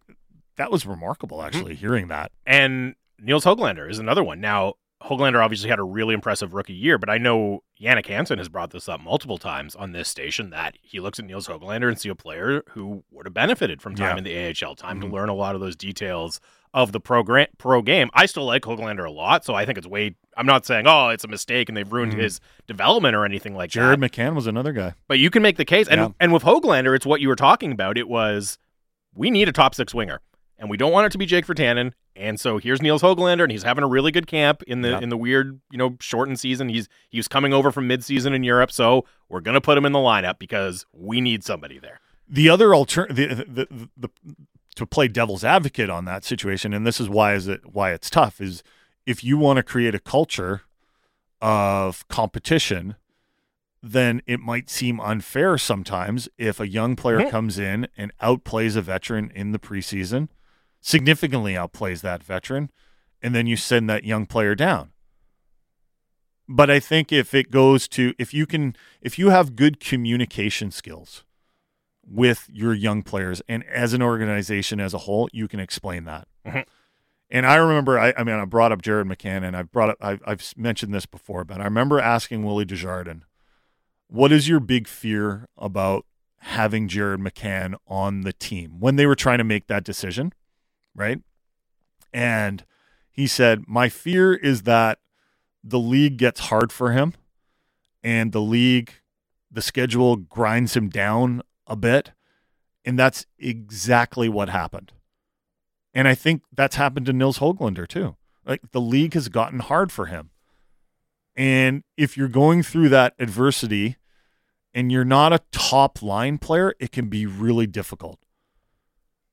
[SPEAKER 4] that was remarkable actually hearing that.
[SPEAKER 2] And Nils Hoglander is another one. Now, Hoglander obviously had a really impressive rookie year, but I know Jannik Hansen has brought this up multiple times on this station that he looks at Nils Hoglander and see a player who would have benefited from time
[SPEAKER 4] Yeah.
[SPEAKER 2] in the AHL, time
[SPEAKER 4] Mhm.
[SPEAKER 2] to learn a lot of those details of the pro, gra- pro game. I still like Hoglander a lot, so I think it's way. I'm not saying, oh, it's a mistake and they've ruined
[SPEAKER 4] Mhm.
[SPEAKER 2] his development or anything like
[SPEAKER 4] Jared
[SPEAKER 2] that.
[SPEAKER 4] Jared McCann was another guy.
[SPEAKER 2] But you can make the case, and
[SPEAKER 4] Yeah.
[SPEAKER 2] and with Hoglander, it's what you were talking about. It was we need a top six winger, and we don't want it to be Jake Virtanen. And so here's Nils Hoglander, and he's having a really good camp in the
[SPEAKER 4] Yeah.
[SPEAKER 2] in the weird, you know, shortened season. He's he was coming over from midseason in Europe, so we're gonna put him in the lineup because we need somebody there.
[SPEAKER 4] The other alternative, the, the, the, to play devil's advocate on that situation, and this is why is it why it's tough is if you want to create a culture of competition, then it might seem unfair sometimes if a young player
[SPEAKER 2] Mhm.
[SPEAKER 4] comes in and outplays a veteran in the preseason, significantly outplays that veteran, and then you send that young player down. But I think if it goes to if you can if you have good communication skills with your young players and as an organization as a whole, you can explain that.
[SPEAKER 2] Mhm.
[SPEAKER 4] And I remember, I, I mean, I brought up Jared McCann, and I've brought up, I've, I've mentioned this before, but I remember asking Willie Desjardins, "What is your big fear about having Jared McCann on the team when they were trying to make that decision?" Right, and he said, "My fear is that the league gets hard for him, and the league, the schedule grinds him down a bit. And that's exactly what happened. And I think that's happened to Nils Hoglander too. Like the league has gotten hard for him. And if you're going through that adversity and you're not a top line player, it can be really difficult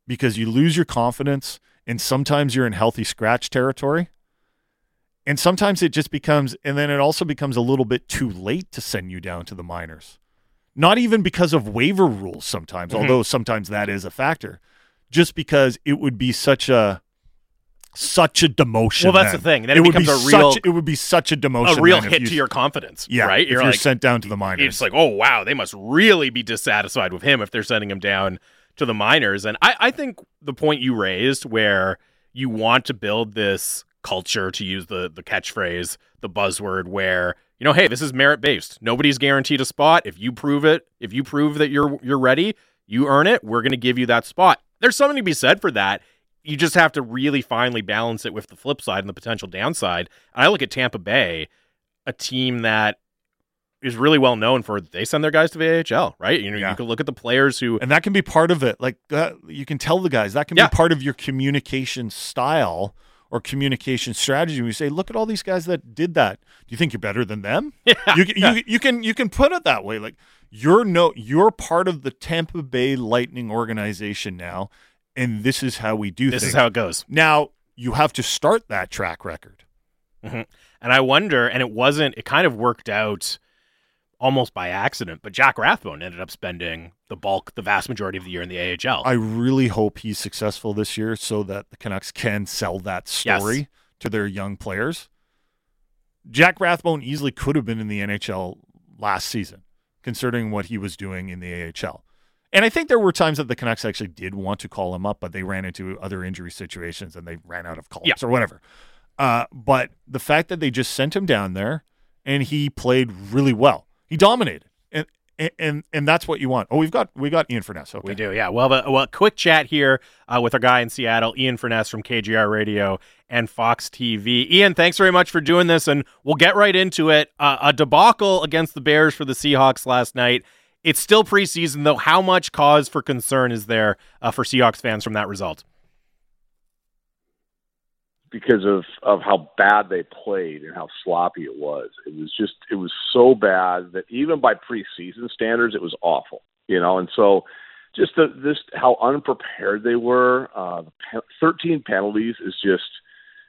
[SPEAKER 4] because you lose your confidence and sometimes you're in healthy scratch territory. And sometimes it just becomes, and then it also becomes a little bit too late to send you down to the minors. Not even because of waiver rules sometimes,
[SPEAKER 2] Mhm.
[SPEAKER 4] although sometimes that is a factor, just because it would be such a such a demotion.
[SPEAKER 2] Well, that's
[SPEAKER 4] then.
[SPEAKER 2] the thing. Then it,
[SPEAKER 4] would
[SPEAKER 2] becomes
[SPEAKER 4] be
[SPEAKER 2] a real
[SPEAKER 4] such, it would be such a demotion.
[SPEAKER 2] a real hit
[SPEAKER 4] you-
[SPEAKER 2] to your confidence.
[SPEAKER 4] yeah,
[SPEAKER 2] right.
[SPEAKER 4] If you're,
[SPEAKER 2] like,
[SPEAKER 4] sent down to the minors,
[SPEAKER 2] it's like, oh wow, they must really be dissatisfied with him if they're sending him down to the minors. And I, I think the point you raised, where you want to build this culture, to use the the catchphrase, the buzzword, where you know, hey, this is merit based. Nobody's guaranteed a spot. If you prove it, if you prove that you're you're ready, you earn it. We're going to give you that spot. There's something to be said for that. you just have to really finely balance it with the flip side and the potential downside. I look at Tampa Bay, a team that is really well known for they send their guys to the AHL, right? You know,
[SPEAKER 4] Yeah.
[SPEAKER 2] you can look at the players who
[SPEAKER 4] and that can be part of it. Like uh, you can tell the guys that can
[SPEAKER 2] Yeah.
[SPEAKER 4] be part of your communication style or communication strategy. We say, look at all these guys that did that. Do you think you're better than them?
[SPEAKER 2] Yeah,
[SPEAKER 4] You, can- you you can you can put it that way. Like you're no you're part of the Tampa Bay Lightning organization now, and this is how we do
[SPEAKER 2] this
[SPEAKER 4] things.
[SPEAKER 2] is how it goes.
[SPEAKER 4] now you have to start that track record.
[SPEAKER 2] And I wonder, and it wasn't, it kind of worked out almost by accident, but Jack Rathbone ended up spending the bulk, the vast majority of the year in the AHL.
[SPEAKER 4] I really hope he's successful this year so that the Canucks can sell that story
[SPEAKER 2] Yes.
[SPEAKER 4] to their young players. Jack Rathbone easily could have been in the NHL last season, considering what he was doing in the AHL. And I think there were times that the Canucks actually did want to call him up, but they ran into other injury situations and they ran out of calls
[SPEAKER 2] Yeah.
[SPEAKER 4] or whatever. Uh, but the fact that they just sent him down there and he played really well, he dominated, and and and, that's what you want. Oh, we've got we got Ian Furness. Okay,
[SPEAKER 2] We do, yeah. Well, the, well, quick chat here uh, with our guy in Seattle, Ian Furness from KJR Radio and Fox TV. Ian, thanks very much for doing this, and we'll get right into it. Uh, a debacle against the Bears for the Seahawks last night. It's still preseason, though. How much cause for concern is there uh, for Seahawks fans from that result?
[SPEAKER 7] Because of of how bad they played and how sloppy it was. It was just it was so bad that even by preseason standards, it was awful. You know, and so just the, this how unprepared they were. Uh, Thirteen penalties is just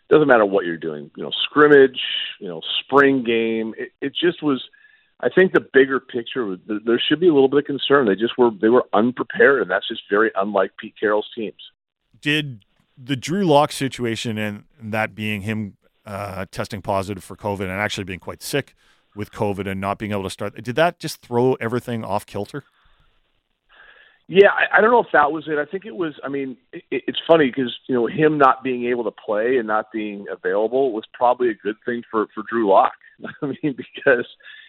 [SPEAKER 7] doesn't matter what you're doing. You know, scrimmage, you know, spring game. It, it just was. I think the bigger picture there should be a little bit of concern. They just were they were unprepared, and that's just very unlike Pete Carroll's teams.
[SPEAKER 4] did the Drew Lock situation and that being him uh, testing positive for COVID and actually being quite sick with COVID and not being able to start, did that just throw everything off kilter?
[SPEAKER 7] Yeah, I, I don't know if that was it. I think it was. I mean, it, it's funny because you know him not being able to play and not being available was probably a good thing for for Drew Lock. I mean, because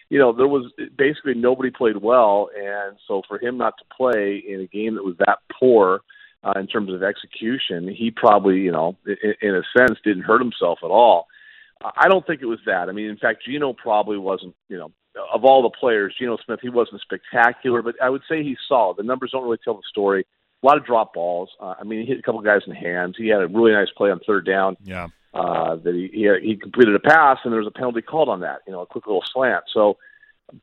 [SPEAKER 7] you know there was basically nobody played well, and so for him not to play in a game that was that poor uh, in terms of execution, he probably you know in, in a sense didn't hurt himself at all. I don't think it was that. I mean, in fact, Geno probably wasn't, you know, of all the players, Geno Smith, he wasn't spectacular, but I would say he's solid. The numbers don't really tell the story. A lot of drop balls. Uh, I mean, he hit a couple guys in the hands. He had a really nice play on third down
[SPEAKER 4] Yeah.
[SPEAKER 7] uh, that he, he he completed a pass, and there was a penalty called on that. You know, a quick little slant. So,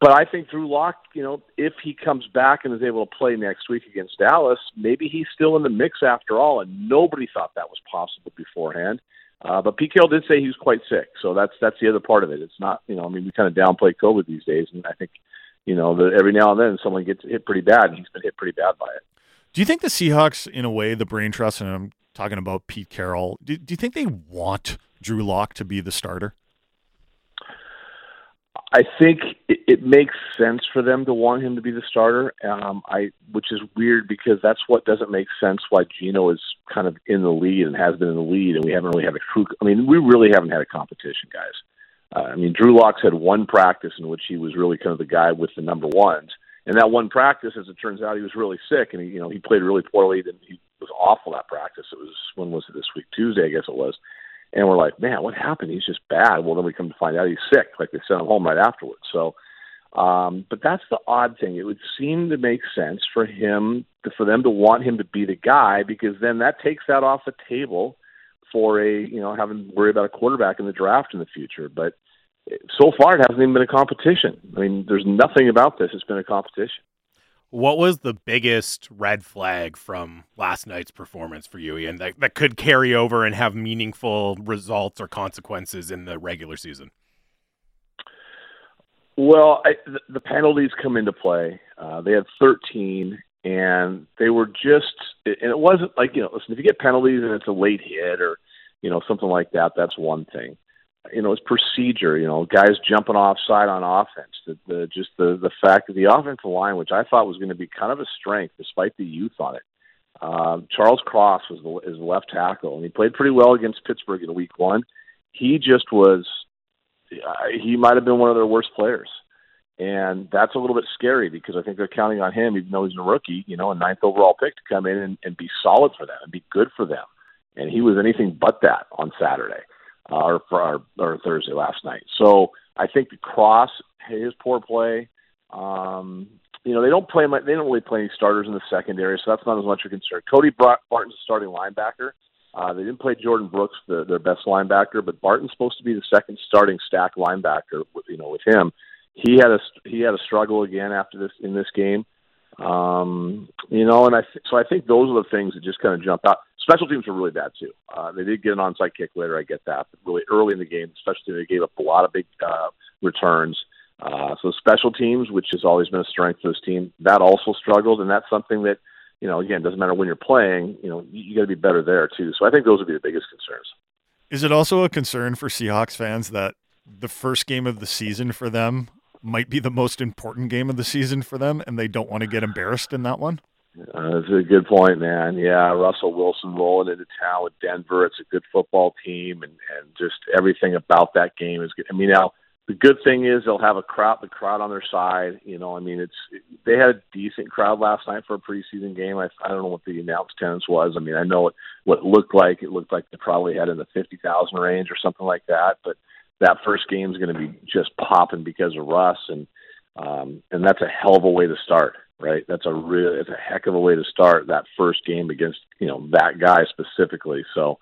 [SPEAKER 7] but I think Drew Lock, you know, if he comes back and is able to play next week against Dallas, maybe he's still in the mix after all. And nobody thought that was possible beforehand. Uh, but Carroll did say he was quite sick, so that's that's the other part of it. It's not, you know, I mean, we kind of downplay COVID these days, and I think, you know, that every now and then someone gets hit pretty bad, and he's been hit pretty bad by it.
[SPEAKER 4] Do you think the Seahawks, in a way, the brain trust, and I'm talking about Pete Carroll, do, do you think they want Drew Lock to be the starter?
[SPEAKER 7] I think it, it makes sense for them to want him to be the starter. Um, I, which is weird because that's what doesn't make sense. Why Geno is kind of in the lead and has been in the lead, and we haven't really had a true. I mean, we really haven't had a competition, guys. Uh, I mean, Drew Locks had one practice in which he was really kind of the guy with the number ones, and that one practice, as it turns out, he was really sick, and he, you know, he played really poorly. And he was awful that practice. It was when was it this week? Tuesday, I guess it was. And we're like, man, what happened? He's just bad. Well, then we come to find out he's sick. Like they sent him home right afterwards. So, um, but that's the odd thing. It would seem to make sense for him, to, for them to want him to be the guy, because then that takes that off the table for a, you know, having to worry about a quarterback in the draft in the future. But so far, it hasn't even been a competition. I mean, there's nothing about this. It's been a competition.
[SPEAKER 2] What was the biggest red flag from last night's performance for you, Ian, that, that could carry over and have meaningful results or consequences in the regular season?
[SPEAKER 7] Well, I, the, penalties come into play. Uh, they had 13, and they were just, and it wasn't like, you know, listen, if you get penalties and it's a late hit or, you know, something like that, that's one thing. You know, it's procedure, you know, guys jumping offside on offense. The, the just the the fact that the offensive line, which I thought was going to be kind of a strength despite the youth on it. Um, Charles Cross was the, is the left tackle, and he played pretty well against Pittsburgh in Week One. He just was uh, he might have been one of their worst players. And that's a little bit scary because I think they're counting on him, even though he's a rookie, you know, a ninth overall pick to come in and, and be solid for them and be good for them. and he was anything but that on Saturday uh, or, or or Thursday last night. So I think the cross his poor play. Um, you know, they don't play. They don't really play any starters in the secondary, so that's not as much a concern. Cody Barton's a starting linebacker. Uh, they didn't play Jordyn Brooks, the, their best linebacker, but Barton's supposed to be the second starting stack linebacker. With, you know, with him, he had a he had a struggle again after this in this game. Um, you know, and I th- so I think those are the things that just kind of jump out. Special teams were really bad too. Uh, they did get an onside kick later. I get that, but really early in the game, especially they gave up a lot of big uh, returns. Uh, so special teams, which has always been a strength for this team, that also struggled, and that's something that you know again doesn't matter when you're playing. You know you, you got to be better there too. So I think those would be the biggest concerns.
[SPEAKER 4] Is it also a concern for Seahawks fans that the first game of the season for them might be the most important game of the season for them, and they don't want to get embarrassed in that one?
[SPEAKER 7] Uh, that's a good point, man. Yeah, Russell Wilson rolling into town with Denver. It's a good football team, and and just everything about that game is good. I mean, now the good thing is they'll have a crowd, the crowd on their side. You know, I mean, it's they had a decent crowd last night for a preseason game. I, I don't know what the announced attendance was. I mean, I know what what it looked like. It looked like they probably had in the fifty thousand range or something like that. But that first game is going to be just popping because of Russ, and um, and that's a hell of a way to start, right? That's a real, it's a heck of a way to start that first game against you know that guy specifically. So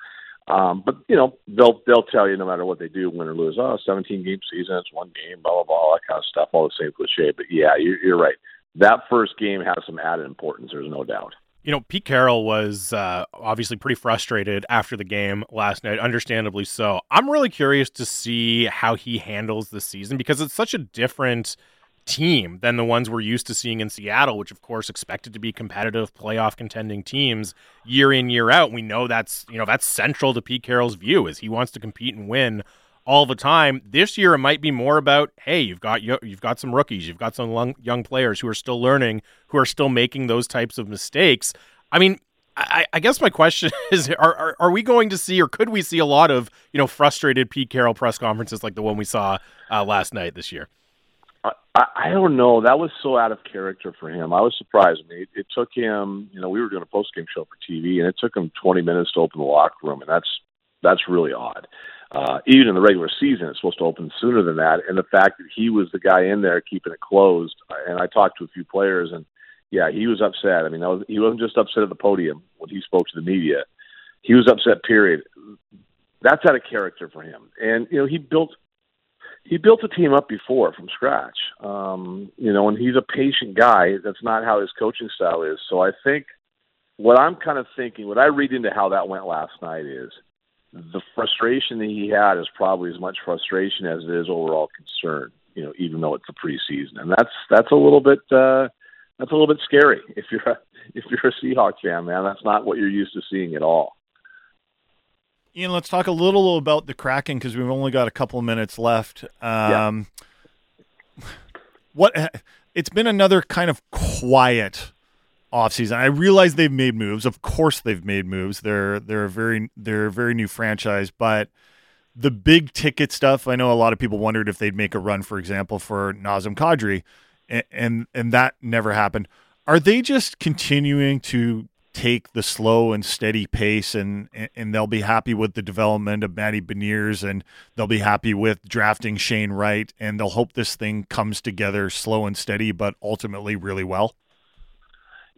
[SPEAKER 7] um, but you know, they'll they'll tell you no matter what they do, win or lose. Oh, 17 game season, it's one game, blah blah blah, that kind of stuff, all the same cliche. But yeah, you're, you're right. That first game has some added importance. There's no doubt.
[SPEAKER 2] You know, Pete Carroll was uh, obviously pretty frustrated after the game last night, understandably so. I'm really curious to see how he handles the season because it's such a different team than the ones we're used to seeing in Seattle, which of course expected to be competitive playoff contending teams year in year out. We know that's you know that's central to Pete Carroll's view is he wants to compete and win all the time. This year it might be more about hey, you've got you've got some rookies, you've got some young players who are still learning, who are still making those types of mistakes. I mean, I, I, guess my question is: are, are, are we going to see, or could we see a lot of you know frustrated Pete Carroll press conferences like the one we saw uh, last night this year?
[SPEAKER 7] I, I don't know. That was so out of character for him. I was surprised. I mean, it, it took him. You know, we were doing a post game show for TV, and it took him 20 minutes to open the locker room, and that's that's really odd. Uh, even in the regular season, it's supposed to open sooner than that. And the fact that he was the guy in there keeping it closed, and I talked to a few players, and yeah, he was upset. I mean, was, he wasn't just upset at the podium when he spoke to the media. He was upset. Period. That's out of character for him. And you know, he built he built a team up before from scratch. Um, you know, and he's a patient guy. That's not how his coaching style is. So I think what I'm kind of thinking, what I read into how that went last night is the frustration that he had is probably as much frustration as it is overall concern. You know, even though it's the preseason, and that's that's a little bit uh, that's a little bit scary if you're a, if you're a Seahawks fan, man. That's not what you're used to seeing at all.
[SPEAKER 4] Ian, let's talk a little about the Kraken because we've only got a couple of minutes left. Um, yeah. What? It's been another kind of quiet offseason. I realize they've made moves. Of course, they've made moves. They're they're a very they're a very new franchise, but the big ticket stuff. I know a lot of people wondered if they'd make a run, for example, for Nazem Kadri, and, and and that never happened. Are they just continuing to take the slow and steady pace and and they'll be happy with the development of Matty Beniers and they'll be happy with drafting Shane Wright and they'll hope this thing comes together slow and steady but ultimately really well.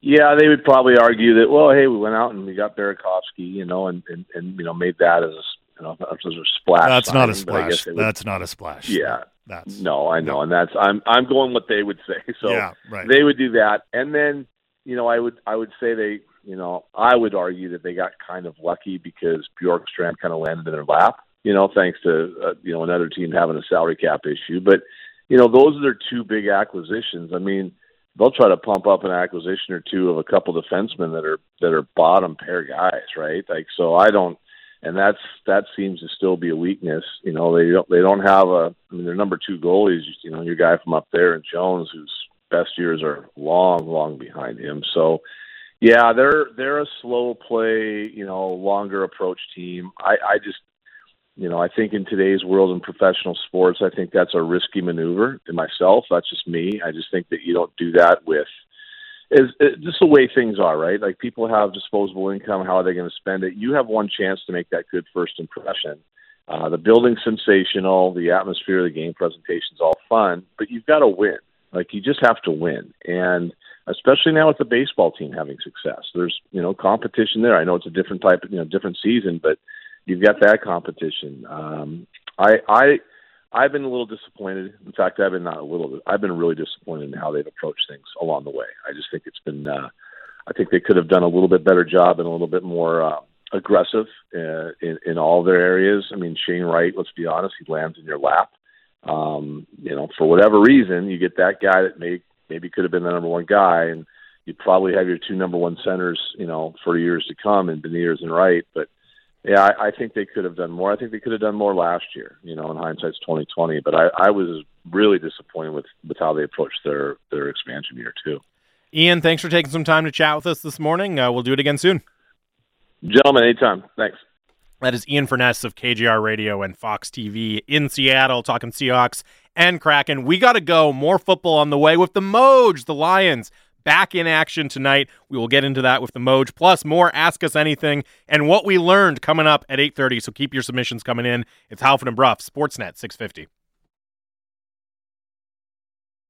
[SPEAKER 7] Yeah, they would probably argue that well, hey, we went out and we got Burakovsky, you know, and and, and you know made that as a you know as a splash.
[SPEAKER 4] That's not a splash. Would, that's not a splash.
[SPEAKER 7] Yeah.
[SPEAKER 4] That's
[SPEAKER 7] no, I know, no. and that's I'm I'm going what they would say. So
[SPEAKER 4] yeah, right.
[SPEAKER 7] they would do that, and then you know I would I would say they you know, I would argue that they got kind of lucky because Bjorkstrand kind of landed in their lap. You know, thanks to uh, you know another team having a salary cap issue. But you know, those are their two big acquisitions. I mean, they'll try to pump up an acquisition or two of a couple defensemen that are that are bottom pair guys, right? Like, so I don't, and that's that seems to still be a weakness. You know, they don't they don't have a. I mean, their number two goalies. You know, your guy from up there and Jones, whose best years are long, long behind him. So yeah, they're they're a slow play, you know, longer approach team. I, I just you know, I think in today's world in professional sports, I think that's a risky maneuver. To myself, that's just me. I just think that you don't do that with is just the way things are, right? Like people have disposable income. How are they going to spend it? You have one chance to make that good first impression. Uh, the building's sensational. The atmosphere, the game presentation's all fun, but you've got to win. Like you just have to win, and especially now with the baseball team having success, there's you know competition there. I know it's a different type, you know, different season, but you've got that competition. Um, I I I've been a little disappointed. In fact, I've been not a little. I've been really disappointed in how they've approached things along the way. I just think it's been. Uh, I think they could have done a little bit better job and a little bit more uh, aggressive uh, in in all their areas. I mean, Shane Wright. Let's be honest, he lands in your lap. Um, you know, for whatever reason, you get that guy that may maybe could have been the number one guy, and you probably have your two number one centers, you know, for years to come, in Beniers and Wright. But yeah, I, I think they could have done more. I think they could have done more last year. You know, in hindsight's twenty twenty. But I, I was really disappointed with with how they approached their their expansion year too.
[SPEAKER 2] Ian, thanks for taking some time to chat with us this morning. Uh, we'll do it again soon.
[SPEAKER 7] Gentlemen, anytime. Thanks.
[SPEAKER 2] That is Ian Furness of KJR Radio and Fox TV in Seattle talking Seahawks and Kraken. We got to go. More football on the way with the Moj, the Lions. Back in action tonight. We will get into that with the Moj, plus more Ask Us Anything and what we learned coming up at 8.30. So keep your submissions coming in. It's Halford and Brough, Sportsnet 650.